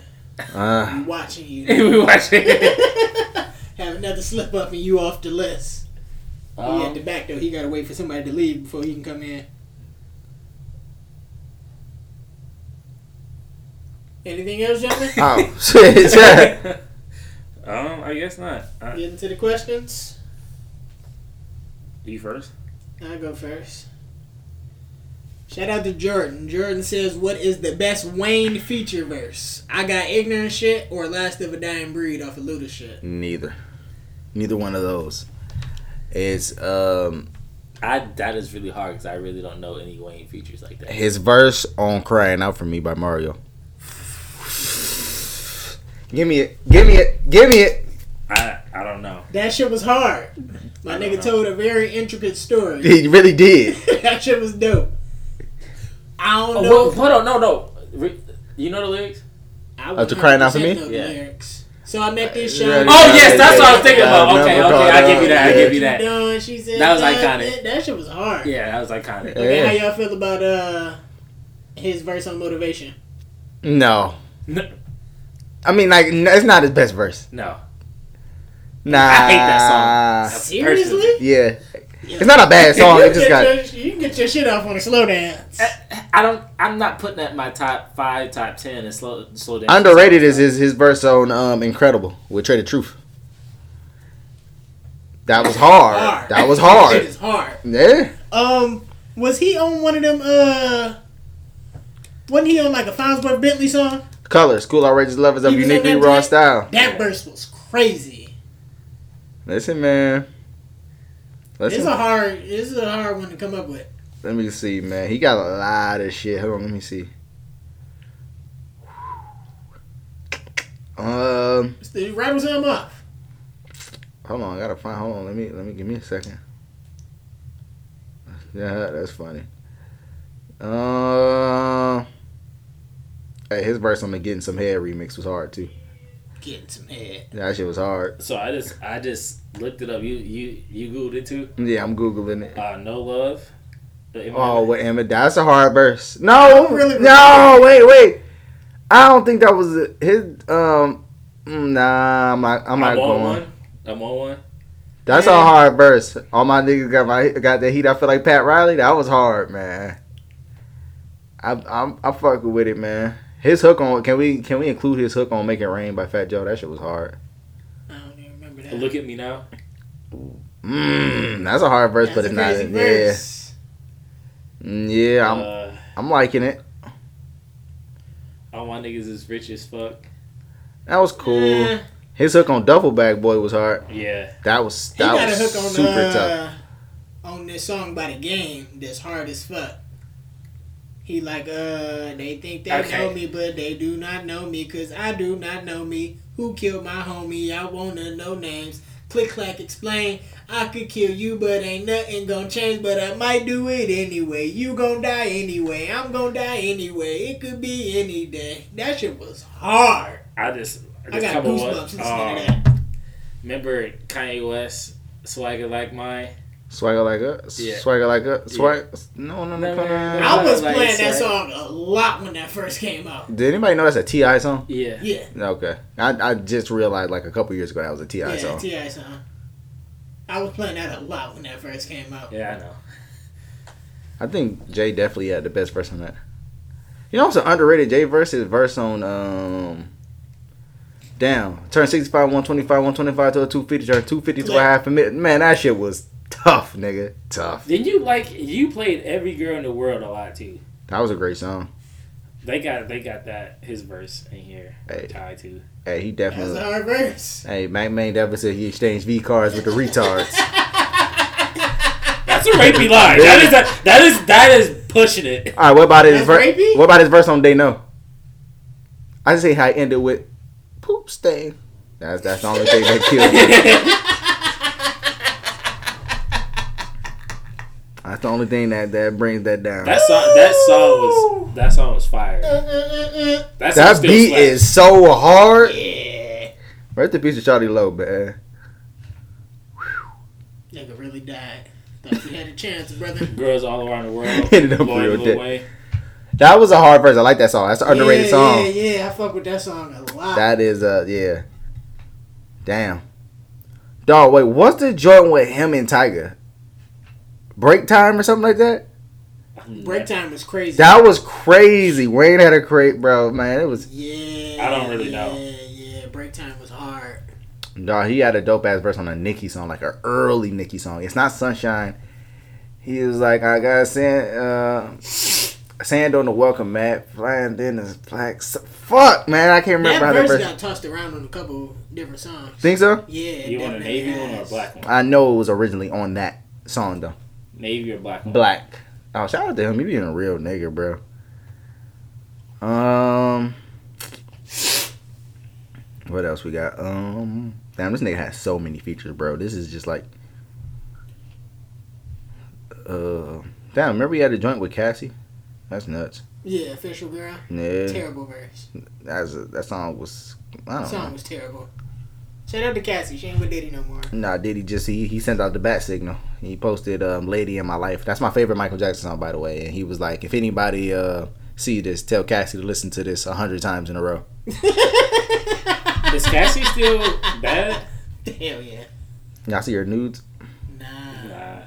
Uh, We watching you. we watching. Have another slip up and you off the list. he at Um, the back though. He gotta wait for somebody to leave before he can come in. Anything else, gentlemen? oh shit. yeah. um, I guess not. Uh, Get into the questions. you first. I'll go first. Shout out to Jordan. Jordan says, "What is the best Wayne feature verse? I got ignorant shit or Last of a Dying Breed off of Luda shit." Neither. Neither one of those. It's um I that is really hard because I really don't know any Wayne features like that. his verse on "Crying Out for Me" by Mario. Give me it. Give me it. Give me it. I I don't know. That shit was hard. My nigga know. told a very intricate story. He really did. that shit was dope. I don't Oh, know. well, hold on, no, no. You know the lyrics? I Oh, to Crying Out for Me? the Yeah. lyrics. So I met this Yeah, show. yeah, Oh yes, that's what I was thinking Yeah, about. Okay, remember okay, I called give you that. I out. give you that. Done, she said That was that, iconic. That, that shit was hard. Yeah, that was iconic. Okay, Yeah. how y'all feel about uh his verse on motivation? No. No, I mean, like, n- it's not his best verse. no. Nah. I hate that song. Seriously? Yeah. It's not a bad song. you, It just got. get your, you can get your shit off on a slow dance. I don't. I'm not putting that in my top five, top ten, and slow, slow down. Underrated is his, his verse on um, Incredible with Traded Truth. That was hard. Hard. That was Shit hard. is hard. Yeah. Um, was he on one of them? Uh, wasn't he on like a Fonzworth Bentley song? Colors, cool, outrageous lovers of He was on uniquely raw style. That verse was crazy. Listen, man. It's Listen. a hard. It's a hard one to come up with. Let me see, man. He got a lot of shit. Hold on, let me see. Um, Still rattles him off. hold on, I gotta find. Hold on, let me let me give me a second. Yeah, that's funny. Uh, hey, his verse on the "Getting Some Head" remix was hard too. Getting some head. That shit was hard. So I just, I just looked it up. You, you, you googled it too. Yeah, I'm googling it. Uh, no love. The Oh, wait, Emmett, that's a hard verse. No, really no, wait, wait. I don't think that was his. Um, mm, nah, I'm not. I'm not I'm on going. one. I'm on one. That's Yeah. a hard verse. All my niggas got my got the heat. I feel like Pat Riley. That was hard, man. I I'm I fucking with it, man. His hook on can we can we include his hook on "Make It Rain" by Fat Joe? That shit was hard. I don't even remember that. Look at me now. Mmm, that's a hard verse, That's but a it's not. crazy Yeah, verse. Mm, yeah, I'm uh, I'm liking it. all my niggas is rich as fuck. That was cool. Eh, His hook on "Duffel Bag Boy" was hard. Yeah. That was he that got a was hook on super uh, tough. on this song by the game that's hard as fuck. He like uh they think they Okay. know me but they do not know me cause I do not know me. Who killed my homie? I wanna know names. Click clack explain. I could kill you but ain't nothing gonna change but I might do it anyway. You gon' die anyway. I'm gon' die anyway. It could be any day. That shit was hard. I just, I I got goosebumps listening Um, to that. remember Kanye West, Swagger Like Mine? Swagger like a Yeah. swagger like a swag. No, no, no. No, no, no, no. I was like, playing that song a lot when that first came out. Did anybody know that's a T.I. song? Yeah. Yeah. Okay, I, I just realized like a couple years ago that was a T.I. song. Yeah, song. T.I. song. I was playing that a lot when that first came out. Yeah, I know. I think Jay definitely had the best verse on that. You know, what's an underrated Jay verse is verse on um. Damn, turn sixty five, one twenty five, one twenty five to a two fifty, turn two fifty to a half a minute. Man, that shit was tough, nigga, tough. Then you like you played every girl in the world a lot too. That was a great song. They got they got that his verse in here Hey. tied to. Hey, he definitely That's definitely. a hard verse. Hey, Mack Maine definitely said he exchanged V cards with the retards. That's a rapey line. That is a, that is that is pushing it. All right, what about his verse? What about his verse on Dey Know? I just say how he ended with poop stain. That's that's the only thing that killed me. That's the only thing that that brings that down. That song that song was that song was fire. Uh, uh, uh. That, song that still beat slaps. is so hard. Yeah. Right the piece of Shawty Lo, man. Nigga really died. Thought you had a chance, brother. girls all around the world. Ended up real dead. Wayne. That was a hard verse. I like that song. That's an underrated yeah, song. Yeah, yeah, I fuck with that song a lot. That is uh yeah. Damn. Dog, wait, what's the joint with him and Tiger? Break time or something like that? Break time was crazy. That was crazy. Wayne had a crate, bro. Man, it was yeah. I don't really know. Yeah, yeah. Break time was hard. dog. He had a dope ass verse on a Nicki song, like an early Nicki song. It's not Sunshine. He was like, I got sand, uh, sand on the welcome mat, flying dinners, black. Fuck, man, I can't remember That how that verse verse. got tossed around on a couple different songs. Think so? Yeah. You want a definitely navy one or a black one? I know it was originally on that song though. Navy or black? Black. Oh, shout out to him. He being a real nigga, bro. Um, what else we got? Um, damn, this nigga has so many features, bro. This is just like, uh, damn. Remember he had a joint with Cassie? That's nuts. Yeah, official girl. Yeah, Terrible verse. that's a, that song was. I That don't song know. was terrible. Shout out to Cassie. She ain't with Diddy no more. Nah, Diddy just he he sent out the bat signal? He posted um "Lady in My Life." That's my favorite Michael Jackson song, by the way. And he was like, if anybody uh see this, tell Cassie to listen to this a hundred times in a row. Is Cassie still bad? Hell yeah. Y'all see her nudes? Nah. Nah.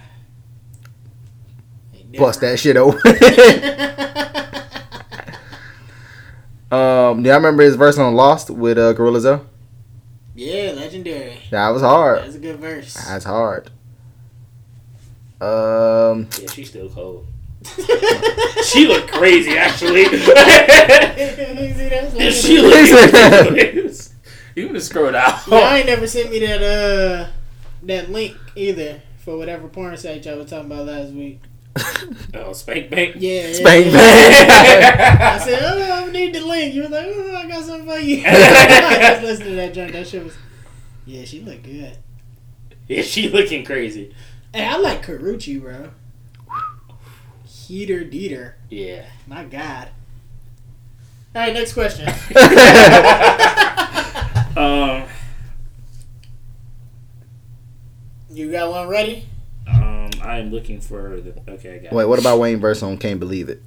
Bust that shit open. um, do y'all remember his verse on "Lost" with uh, Gorilla Zoe? Yeah, legendary. That was hard. That's a good verse. That's hard. Um, Yeah, she's still cold. She looked crazy, actually. See, that's legendary. she looked ridiculous. You can just scroll down. Y'all ain't never sent me that uh that link either for whatever porn site y'all was talking about last week. Oh, spank bank. Yeah, yeah, Spank yeah. bang. I said, oh, I need the link. You were like, oh, I got something for you. I just listened to that joint. That shit was, yeah, she looked good. Yeah, she looking crazy. Hey, I like Karrueche, bro. Heater Dieter. Yeah. My God. All right, next question. Um. You got one ready? Um. I am looking for the. Okay, I got. Wait, what about Wayne verse on "Can't Believe It"?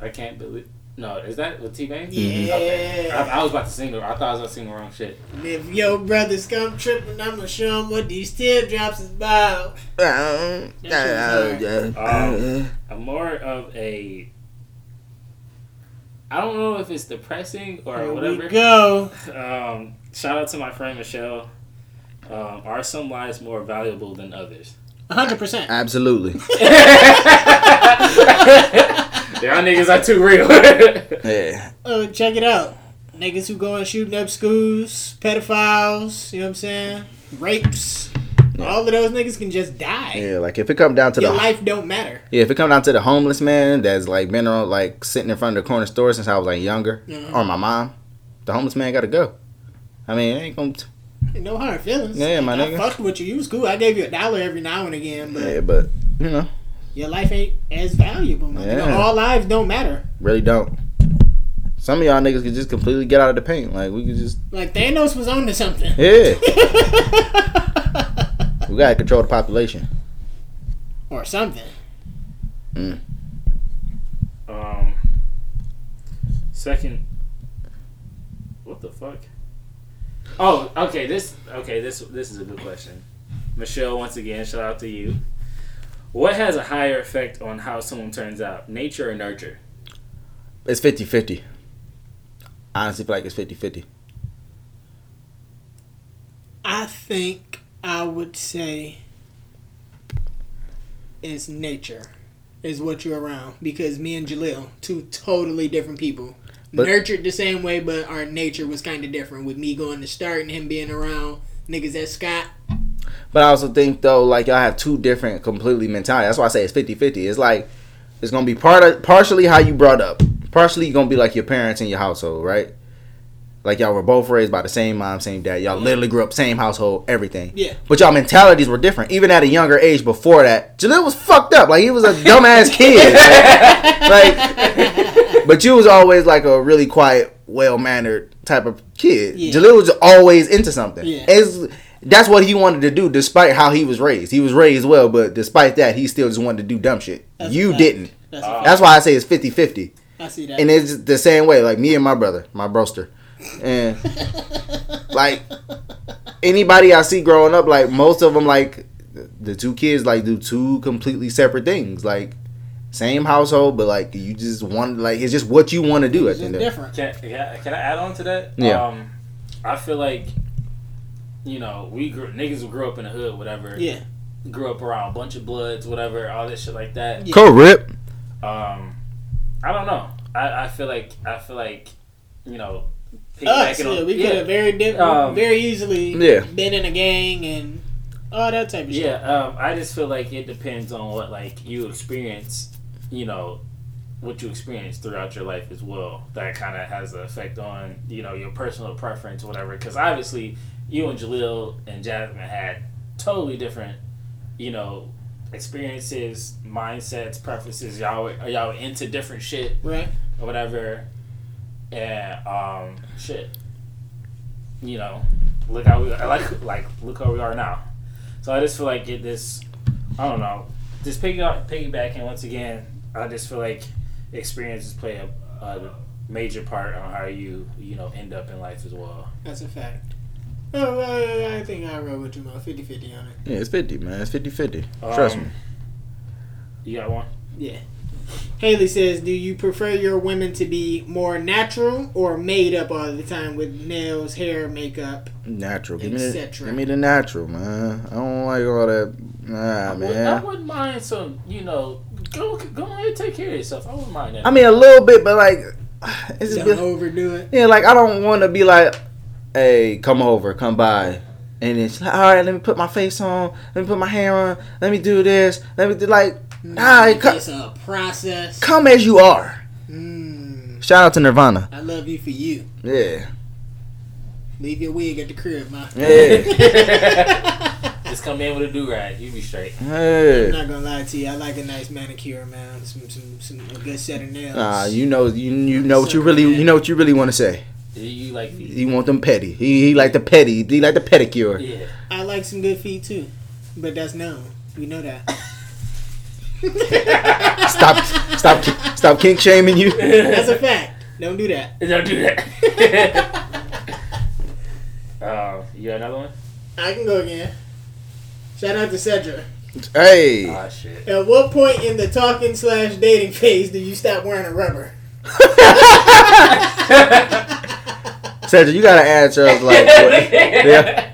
I can't believe. No, is that with T-Pain? Yeah. Okay. I, I was about to sing. the- I thought I was about to sing the wrong shit. If your brothers come tripping, I'ma show them what these teardrops is about. Um, Um, I'm more of a. I don't know if it's depressing or Here whatever. we go. Um, shout out to my friend Michelle. Um, are some lives more valuable than others? 100%. Absolutely. Y'all niggas are too real. Yeah. Oh, check it out. Niggas who go and shooting up schools, pedophiles, you know what I'm saying? Rapes. All of those niggas can just die. Yeah, like if it come down to Your the life don't matter. yeah, if it come down to the homeless man that's like been on like sitting in front of the corner store since I was like younger, Mhm. or my mom, the homeless man got to go. I mean, it ain't gonna. T- No hard feelings. Yeah, my I nigga. fucked with you. You was cool. I gave you a dollar every now and again, but yeah, but you know, your life ain't as valuable. My nigga. Yeah. All lives don't matter. really don't. Some of y'all niggas could just completely get out of the paint. Like we could just Like Thanos was on to something. yeah, we gotta control the population. or something. um, second. What the fuck? Oh, okay. This okay. This this is a good question. Michelle, once again, shout out to you. What has a higher effect on how someone turns out, nature or nurture? It's 50-50. Honestly, feel like it's 50-50. I think I would say is nature. is what you're around. Because me and Jalil, two totally different people. But- Nurtured the same way, but our nature was kind of different. With me going to start and him being around niggas at Scott. But I also think though, like y'all have two different completely mentality. That's why I say it's 50-50. It's like it's gonna be part of partially how you brought up. Partially you're gonna be like your parents in your household, right? Like y'all were both raised by the same mom, same dad. Y'all literally grew up same household, everything. Yeah. But y'all mentalities were different. Even at a younger age before that, Jalil was fucked up. Like he was a dumbass kid. Like, like, but you was always like a really quiet, well mannered type of kid. Yeah. Jalil was always into something. Yeah. It's- that's what he wanted to do, despite how he was raised. He was raised well, but despite that, he still just wanted to do dumb shit. That's you fact. didn't. That's Uh. That's why I say it's 50-50. I see that. And it's the same way, like me and my brother, my broster. And like anybody I see growing up, like most of them, like the two kids, like do two completely separate things. Like same household, but like you just want, like it's just what you want to do at it's the end. Of it. different. Can, can, I, can I add on to that? Yeah. Um, I feel like, you know, we grew, niggas who grew up in the hood, whatever. Yeah. Grew up around a bunch of bloods, whatever, all this shit like that. Yeah. Cool, rip. Um, I don't know. I, I feel like I feel like, you know, Us, piggybacking yeah, on- we could have very di- Um, very easily Yeah. been in a gang and all that type of shit. Yeah, um, I just feel like it depends on what like you experience, you know, what you experience throughout your life as well. That kind of has an effect on you know your personal preference, or whatever. Because obviously, you and Jaleel and Jasmine had totally different, you know, experiences, mindsets, preferences. Y'all y'all into different shit Right. or whatever, and um, shit. You know, look how we like like look how we are now. So I just feel like it this I don't know. Just piggy piggybacking once again, I just feel like experiences play a, a major part on how you you know end up in life as well. That's a fact. Oh, I, I think I roll with you, man. 50 50 on it. Yeah, it's 50, man. It's 50-50. Trust Um, me. You got one? Yeah. Haley says, Do you prefer your women to be more natural or made up all the time with nails, hair, makeup? Natural. Give me, the, give me the natural, man. I don't like all that. Nah, I, would, I wouldn't mind some, you know, go go ahead and take care of yourself. I wouldn't mind that. I mean, a little bit, but like, it's just Don't been, overdo it. yeah, like I don't want to be like, hey, come over, come by, and it's like, all right, let me put my face on, let me put my hair on, let me do this, let me do like, Nah, it co- it's a process. come as you are. Mm, Shout out to Nirvana. I love you for you. Yeah, Leave your wig at the crib, man. yeah, Just come in with a do rag, you be straight. I'm not gonna lie to you. I like a nice manicure, man. Some, some, some a good set of nails. Nah, you know, you you know what you really, you know what you really want to say. You, you like feet? He want them petty. He he like the petty. He like the pedicure. Yeah. I like some good feet too, but that's known. We know that. Stop, stop, stop kink shaming you. That's a fact. Don't do that. Don't do that. uh, you got another one? I can go again. Shout out to Cedra. Hey, Ah, shit. At what point in the talking slash dating phase do you stop wearing a rubber? Cedric, you gotta answer us like, what, yeah.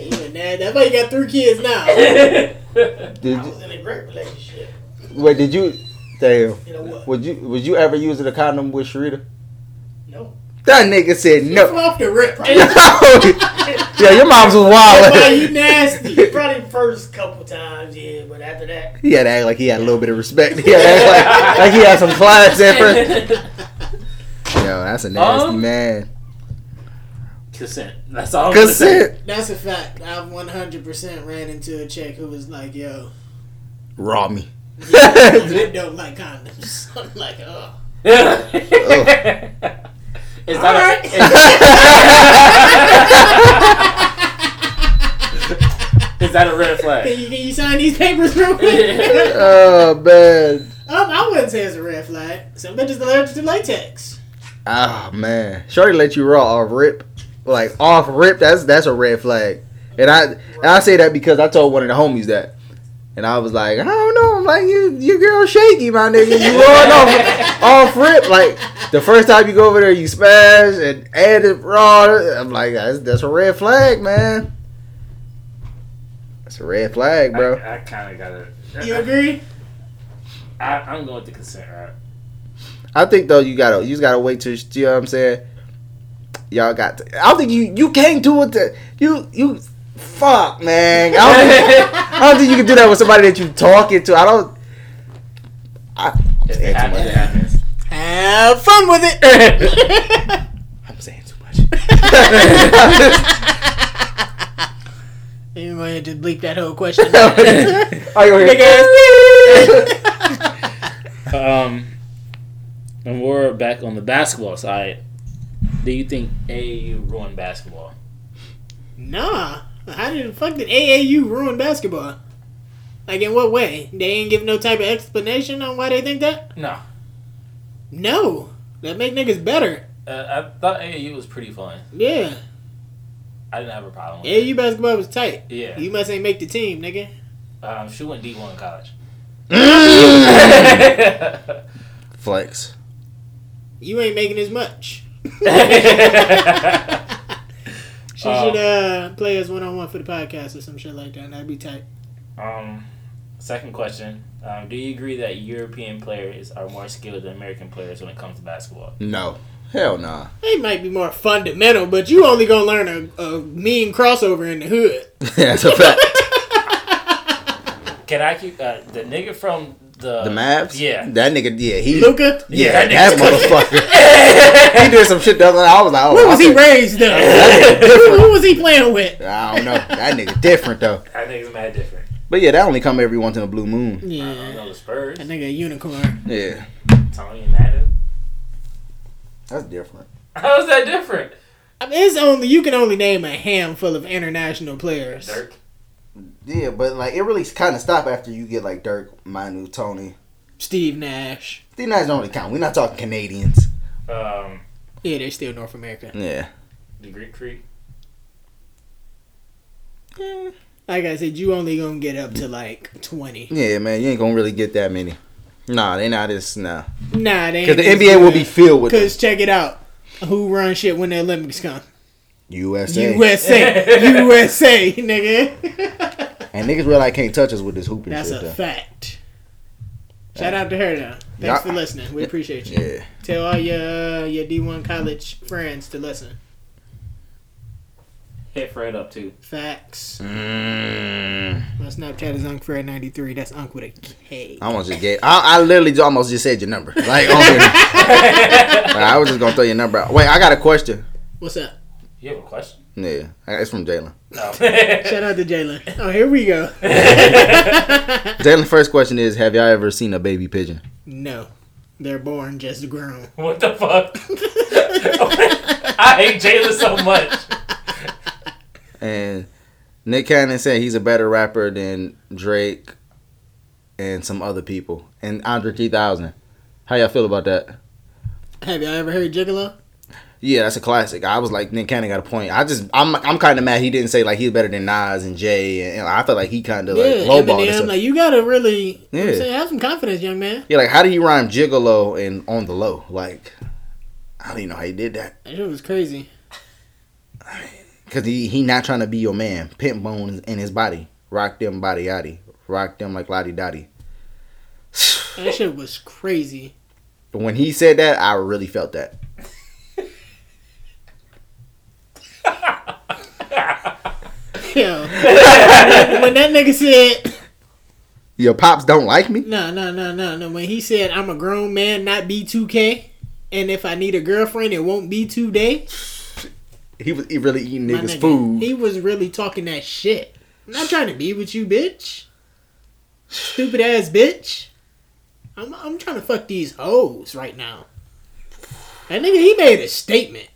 Even that. That's why you got three kids now. Did I you, was in a great relationship. wait, did you? Damn. You know what? Would you would you ever use a condom with Sharita? No. That nigga said From no. off the rip. yeah, your mom's was Why wild. you nasty? Probably the first couple times, yeah, but after that, he had to act like he had a little bit of respect. He had to act like, like he had some class at. Yo, that's a nasty Um, man. Consent. That's all. Gonna say. Consent. That's a fact. I've 100% ran into a chick who was like, yo, Raw me. I don't like condoms. I'm like, oh. Is that Alright. a, is that a red flag? Can you, can you sign these papers real quick? oh man. um, I wouldn't say it's a red flag. Some bitches allergic to latex. Ah man. Shorty let you raw off rip. Like off rip, that's that's a red flag. And I and I say that because I told one of the homies that. And I was like, I don't know, I'm like you your girl shaky, my nigga. You rolling off off rip. Like the first time you go over there you smash and add it raw. I'm like, that's that's a red flag, man. That's a red flag, bro. I, I kind of got it. You agree? I, I'm going with the consent rap. I think though you gotta you just gotta wait till you know what I'm saying. Y'all got. To, I don't think you you can't do it. To, you you fuck man. I don't, think, I don't think you can do that with somebody that you're talking to. I don't. I, I'm saying too much. Have fun with it. I'm saying too much. you might just bleep that whole question. Are you Nigga. Um, and we're back on the basketball side. Do you think AAU ruined basketball? nah. How did the fuck did AAU ruin basketball? Like in what way? They ain't give no type of explanation on why they think that. No. No, that make niggas better. Uh, I thought AAU was pretty fun. Yeah, I didn't have a problem with AAU basketball was tight. Yeah. You must ain't make the team, nigga. Um, she went D1 college. Flex. You ain't making as much. She Um, should uh play us one on one for the podcast or some shit like that. And that'd be tight. Um, second question. Um, do you agree that European players are more skilled than American players when it comes to basketball? No. Hell nah. They might be more fundamental, but you only gonna learn a, a mean crossover in the hood. That's a fact. Can I keep uh, the nigga from the The Mavs. Yeah. That nigga. Yeah. He. Luka, Yeah. that That motherfucker. he did some shit the other night. I was like, oh. where was I he raised though? That nigga different. Who was he playing with? I don't know. That nigga different though. That nigga's it's mad different. But yeah, that only come every once in a blue moon. I don't Yeah, know the Spurs. that nigga a unicorn. Yeah. Tony and Madden. That's different. How is that different? I mean, it's only you can only name a handful of international players. Dirk. Yeah, but like it really kind of stop after you get like Dirk, Manu, Tony. Steve Nash. Steve Nash don't really count. We're not talking Canadians. Um, Yeah, they're still North America. Yeah. the Greek Freak. Like I said, you only gonna get up to like twenty. Yeah, man, you ain't gonna really get that many. Nah, they not as nah. Nah, they Because the NBA will be filled with. Cause check it out, who run shit when the Olympics come? USA. USA, USA, nigga. And niggas realize can't touch us with this hooping shit. That's shit. a though. fact. Shout out to her though. Thanks Yeah. for listening. We appreciate you. Yeah. Tell all your uh, your D one college friends to listen. Hit Fred up too. Facts. Mm, My Snapchat is UncFred93. That's Unc with a K. I almost just gave. I, I literally almost just said your number. Like, on. Like, I was just gonna throw your number out. Wait, I got a question. What's up? You have a question? Yeah, it's from Jalen. No. Shout out to Jalen. Oh, here we go. Jalen's first question is: Have y'all ever seen a baby pigeon? no, they're born just grown. what the fuck? I hate Jalen so much. And Nick Cannon said he's a better rapper than Drake and some other people. And Andre 3000. How y'all feel about that? Have y'all ever heard Gigolo? Yeah, that's a classic. I was like, Nick Cannon got a point. I just, I'm, I'm kind of mad he didn't say like he's better than Nas and Jay, and, and I felt like he kind of like Yeah, lowballed himself. Like you gotta really, you know saying, have some confidence, young man. yeah, like how do you rhyme gigolo and on the low? Like, I don't even know how he did that. That shit was crazy. Cause he he not trying to be your man. Pimp bones in his body. Rock them body yaddy. Rock them like lottie dotty. That shit was crazy. But when he said that, I really felt that. Yo, when that nigga said, Your pops don't like me. no, no, no, no, no, when he said, I'm a grown man, not B2K, and if I need a girlfriend, it won't be today. He was he really eating My niggas' nigga, food. He was really talking that shit. I'm not trying to be with you, bitch. Stupid ass bitch. I'm, I'm trying to fuck these hoes right now. That nigga, he made a statement.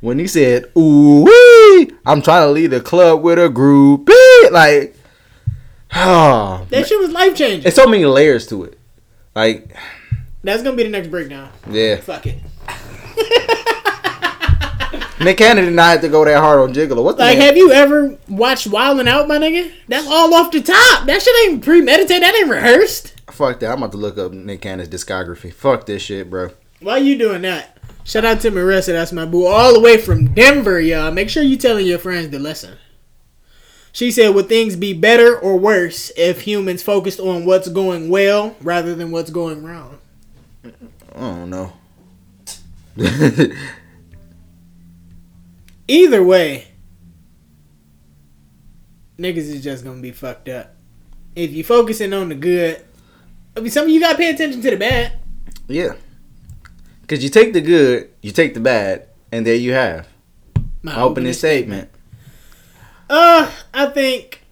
When he said, "Ooh, wee, I'm trying to leave the club with a groupie," like, oh, That shit was life changing. it's so many layers to it. Like, That's gonna be the next breakdown. yeah, Fuck it. Nick Cannon did not have to go that hard on Gigolo. What the Like, have you ever watched Wildin' Out, my nigga? That's all off the top. That shit ain't premeditated. That ain't rehearsed. Fuck that. I'm about to look up Nick Cannon's discography. Fuck this shit, bro. Why you doing that? Shout out to Marissa. That's my boo. All the way from Denver, y'all. Make sure you telling your friends the lesson. She said, "Would things be better or worse if humans focused on what's going well rather than what's going wrong?" I don't know. Either way, niggas is just gonna be fucked up. If you focusing on the good, I mean, some of you gotta pay attention to the bad. yeah. Cause you take the good, you take the bad, and there you have My opening statement. Uh, I think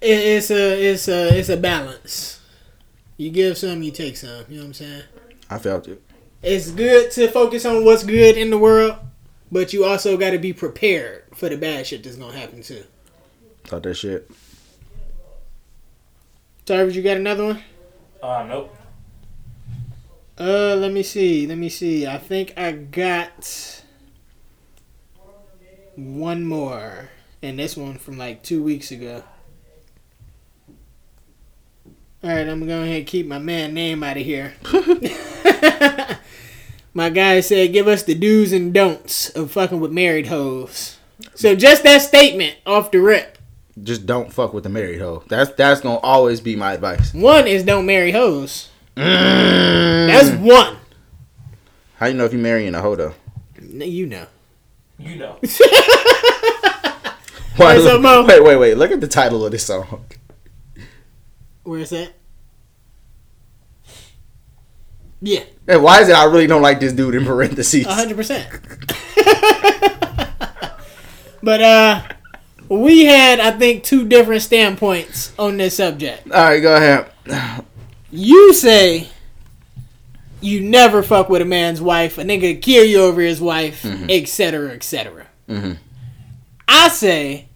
it, it's a it's a it's a balance. You give some, you take some. You know what I'm saying? I felt it. It's good to focus on what's good in the world, but you also got to be prepared for the bad shit that's gonna happen too. Thought that shit. Tarvis, you got another one? Uh, nope. Uh, let me see. Let me see. I think I got one more, and this one from like two weeks ago. All right, I'm gonna go ahead and keep my man name out of here. my guy said, "Give us the do's and don'ts of fucking with married hoes." So just that statement off the rip. Just don't fuck with the married hoe. That's that's gonna always be my advice. One is don't marry hoes. Mm. That's one. How you know if you're marrying a hoe though? You know. You know. Why, Where's that mo? wait, wait, wait. Look at the title of this song. Where's that? Yeah. And why is it I really don't like this dude in parentheses? A hundred percent. But uh, we had I think two different standpoints on this subject. All right, go ahead. You say you never fuck with a man's wife, a nigga kill you over his wife, etc., etc. Mhm. I say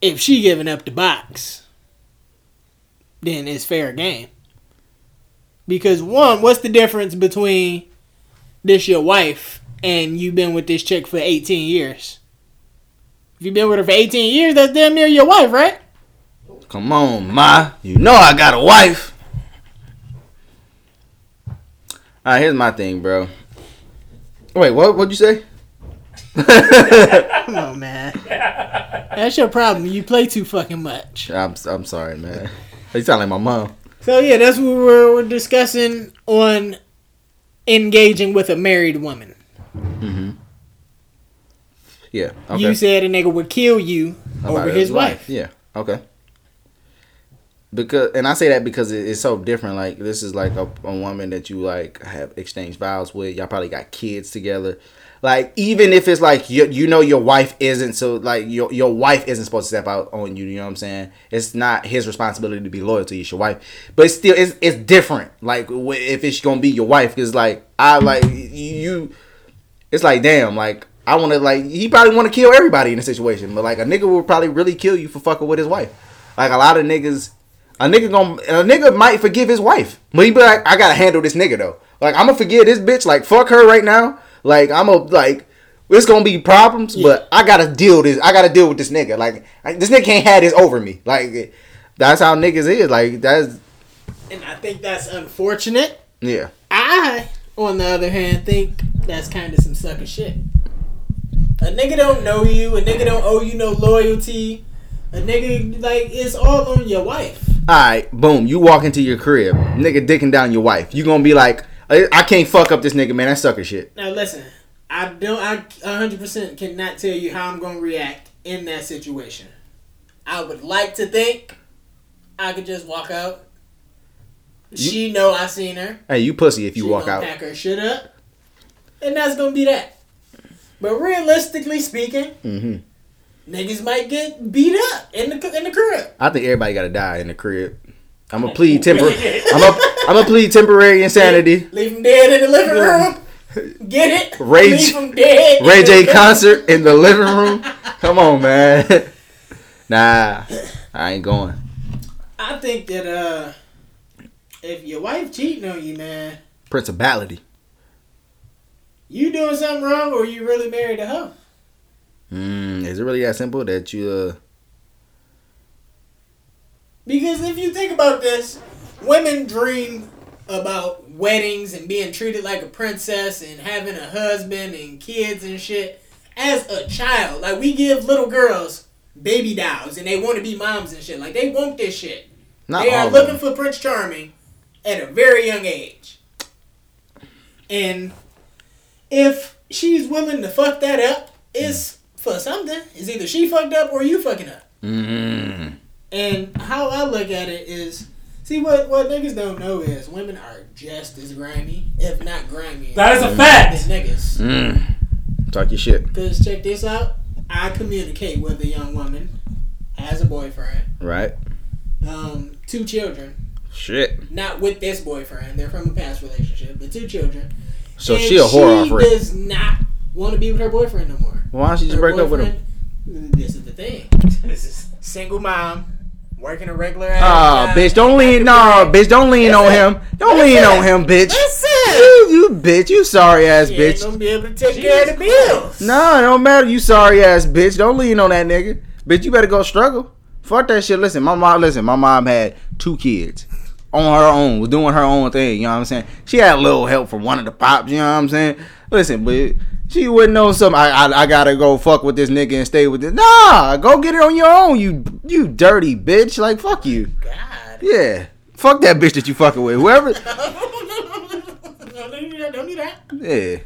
if she giving up the box, then it's fair game. Because one, what's the difference between this your wife and you've been with this chick for 18 years? If you've been with her for 18 years, that's damn near your wife, right? Come on, ma. You know I got a wife. All right, here's my thing, bro. Wait, what? What'd you say? Come on, man. That's your problem. You play too fucking much. I'm I'm sorry, man. You sound like my mom. So yeah, that's what we're, we're discussing on engaging with a married woman. Mm-hmm. Yeah. Okay. You said a nigga would kill you About over his wife. Yeah. Okay. Because and I say that because it, it's so different. Like this is like a, a woman that you like have exchanged vows with. Y'all probably got kids together. Like even if it's like you you know your wife isn't so like your your wife isn't supposed to step out on you. You know what I'm saying? It's not his responsibility to be loyal to you. It's your wife, but it's still it's it's different. Like if it's gonna be your wife, because like I like you. It's like damn, like I want to like he probably want to kill everybody in the situation, but like a nigga will probably really kill you for fucking with his wife. Like a lot of niggas, a nigga gonna a nigga might forgive his wife, but he be like, I gotta handle this nigga though. Like I'm gonna forgive this bitch. Like fuck her right now. Like I'm a like it's gonna be problems, but I gotta deal this. I gotta deal with this nigga. Like I, this nigga can't have this over me. Like that's how niggas is. Like that's And I think that's unfortunate. yeah. I, on the other hand, think that's kind of some sucker shit. A nigga don't know you. A nigga don't owe you no loyalty. A nigga like it's all on your wife. All right, boom. You walk into your crib, nigga dicking down your wife. You gonna be like, I, can't fuck up this nigga, man. That's sucker shit. Now listen, I don't. I 100 percent cannot tell you how I'm gonna react in that situation. I would like to think I could just walk out. She know I seen her. Hey, you pussy if you she walk out. pack her shit up, and that's gonna be that. But realistically speaking, Mm-hmm. Niggas might get beat up in the in the crib. I think everybody gotta die in the crib. I'm gonna plead temporary. I'm gonna I'm gonna plead temporary insanity. Leave them dead in the living room. Get it? Rage- Leave them dead. Ray J concert in the living room. Come on, man. Nah, I ain't going. I think that uh, if your wife cheating on you, man. Principality. You doing something wrong or you really married a hoe? Mm, is it really that simple that you? uh Because if you think about this, women dream about weddings and being treated like a princess and having a husband and kids and shit as a child. Like we give little girls baby dolls and they want to be moms and shit. Like they want this shit. Not they are looking for Prince Charming at a very young age. And if she's willing to fuck that up, it's for something. It's either she fucked up or you fucking up. Mm. And how I look at it is, see what what niggas don't know is women are just as grimy, if not grimy, That is a than fact. niggas. Mm. Talk your shit. Cause check this out, I communicate with a young woman, has a boyfriend, Right? um, two children, Shit. not with this boyfriend. They're from a past relationship, but two children. So And she a whore She does not want to be with her boyfriend no more. Why don't she just Her break up with him? This is the thing. This is single mom, working a regular ass. Ah, job, bitch, don't lean. No, bitch, don't lean on him. Don't lean on him, bitch. Listen. You, you bitch. You sorry ass She ain't bitch. gonna be able to take care of the bills. No, it don't matter. You sorry ass bitch. Don't lean on that nigga. Bitch, you better go struggle. Fuck that shit. Listen, my mom. Listen, my mom had two kids on her own, was doing her own thing. You know what I'm saying? She had a little help from one of the pops. You know what I'm saying? Listen, but she wouldn't know something. I, I I gotta go fuck with this nigga and stay with this. Nah, go get it on your own. You you dirty bitch. Like fuck you. Oh God. Yeah. Fuck that bitch that you fucking with. Whoever. don't do that. Don't do that. Yeah.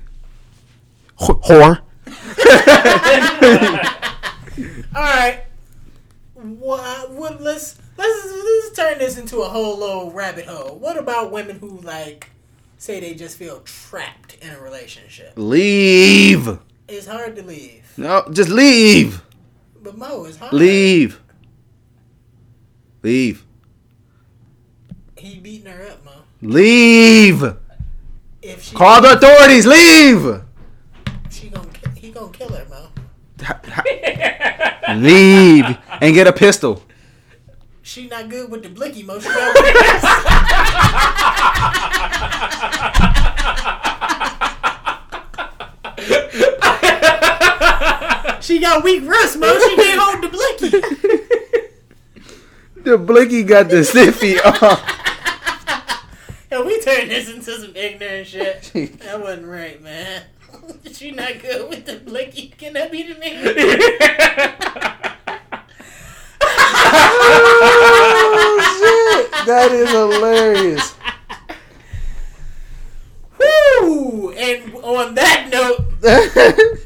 Wh- Whore. All right. What? What? Let's let's let's turn this into a whole little rabbit hole. What about women who like say they just feel trapped in a relationship? Leave. It's hard to leave, No, just leave. but Mo, it's hard. Leave. Leave. He beating her up, Mo. Leave. If she Call the authorities. Leave. she gonna he gonna kill her, Mo. Leave and get a pistol. She not good with the blicky, Mo. She got She got weak wrists, Mo. She can't hold the blicky. The blinky got the stiffy on. Yo, we turned this into some ignorant shit. That wasn't right, man. she not good with the blicky. Can that be the name? oh shit! That is hilarious. Woo! And on that note,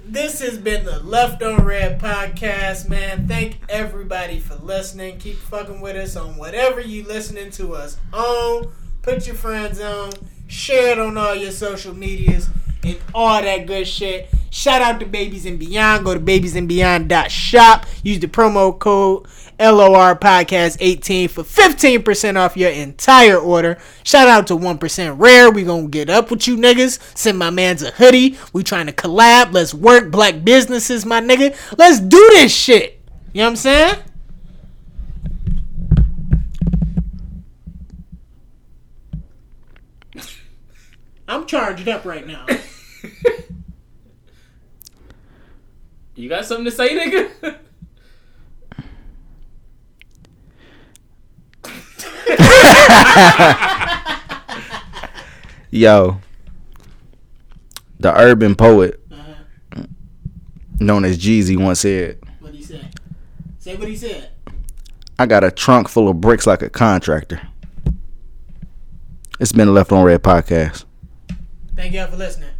this has been the Left on Red podcast, man. Thank everybody for listening. Keep fucking with us on whatever you listening to us on. Put your friends on. Share it on all your social medias and all that good shit. Shout out to Babies and Beyond. Go to babiesandbeyond.shop. Use the promo code LOR Podcast 18 for 15% off your entire order. Shout out to 1% Rare. We gonna get up with you niggas. Send my man's a hoodie. We trying to collab. Let's work black businesses, my nigga. Let's do this shit. You know what I'm saying? I'm charged up right now. You got something to say, nigga? Yo, the urban poet Uh-huh. known as Jeezy once said, What he say? Say what he said. "I got a trunk full of bricks like a contractor." It's been Left on Red podcast. Thank y'all for listening.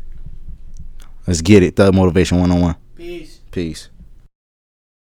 Let's get it. Thug Motivation 101. Peace. Peace.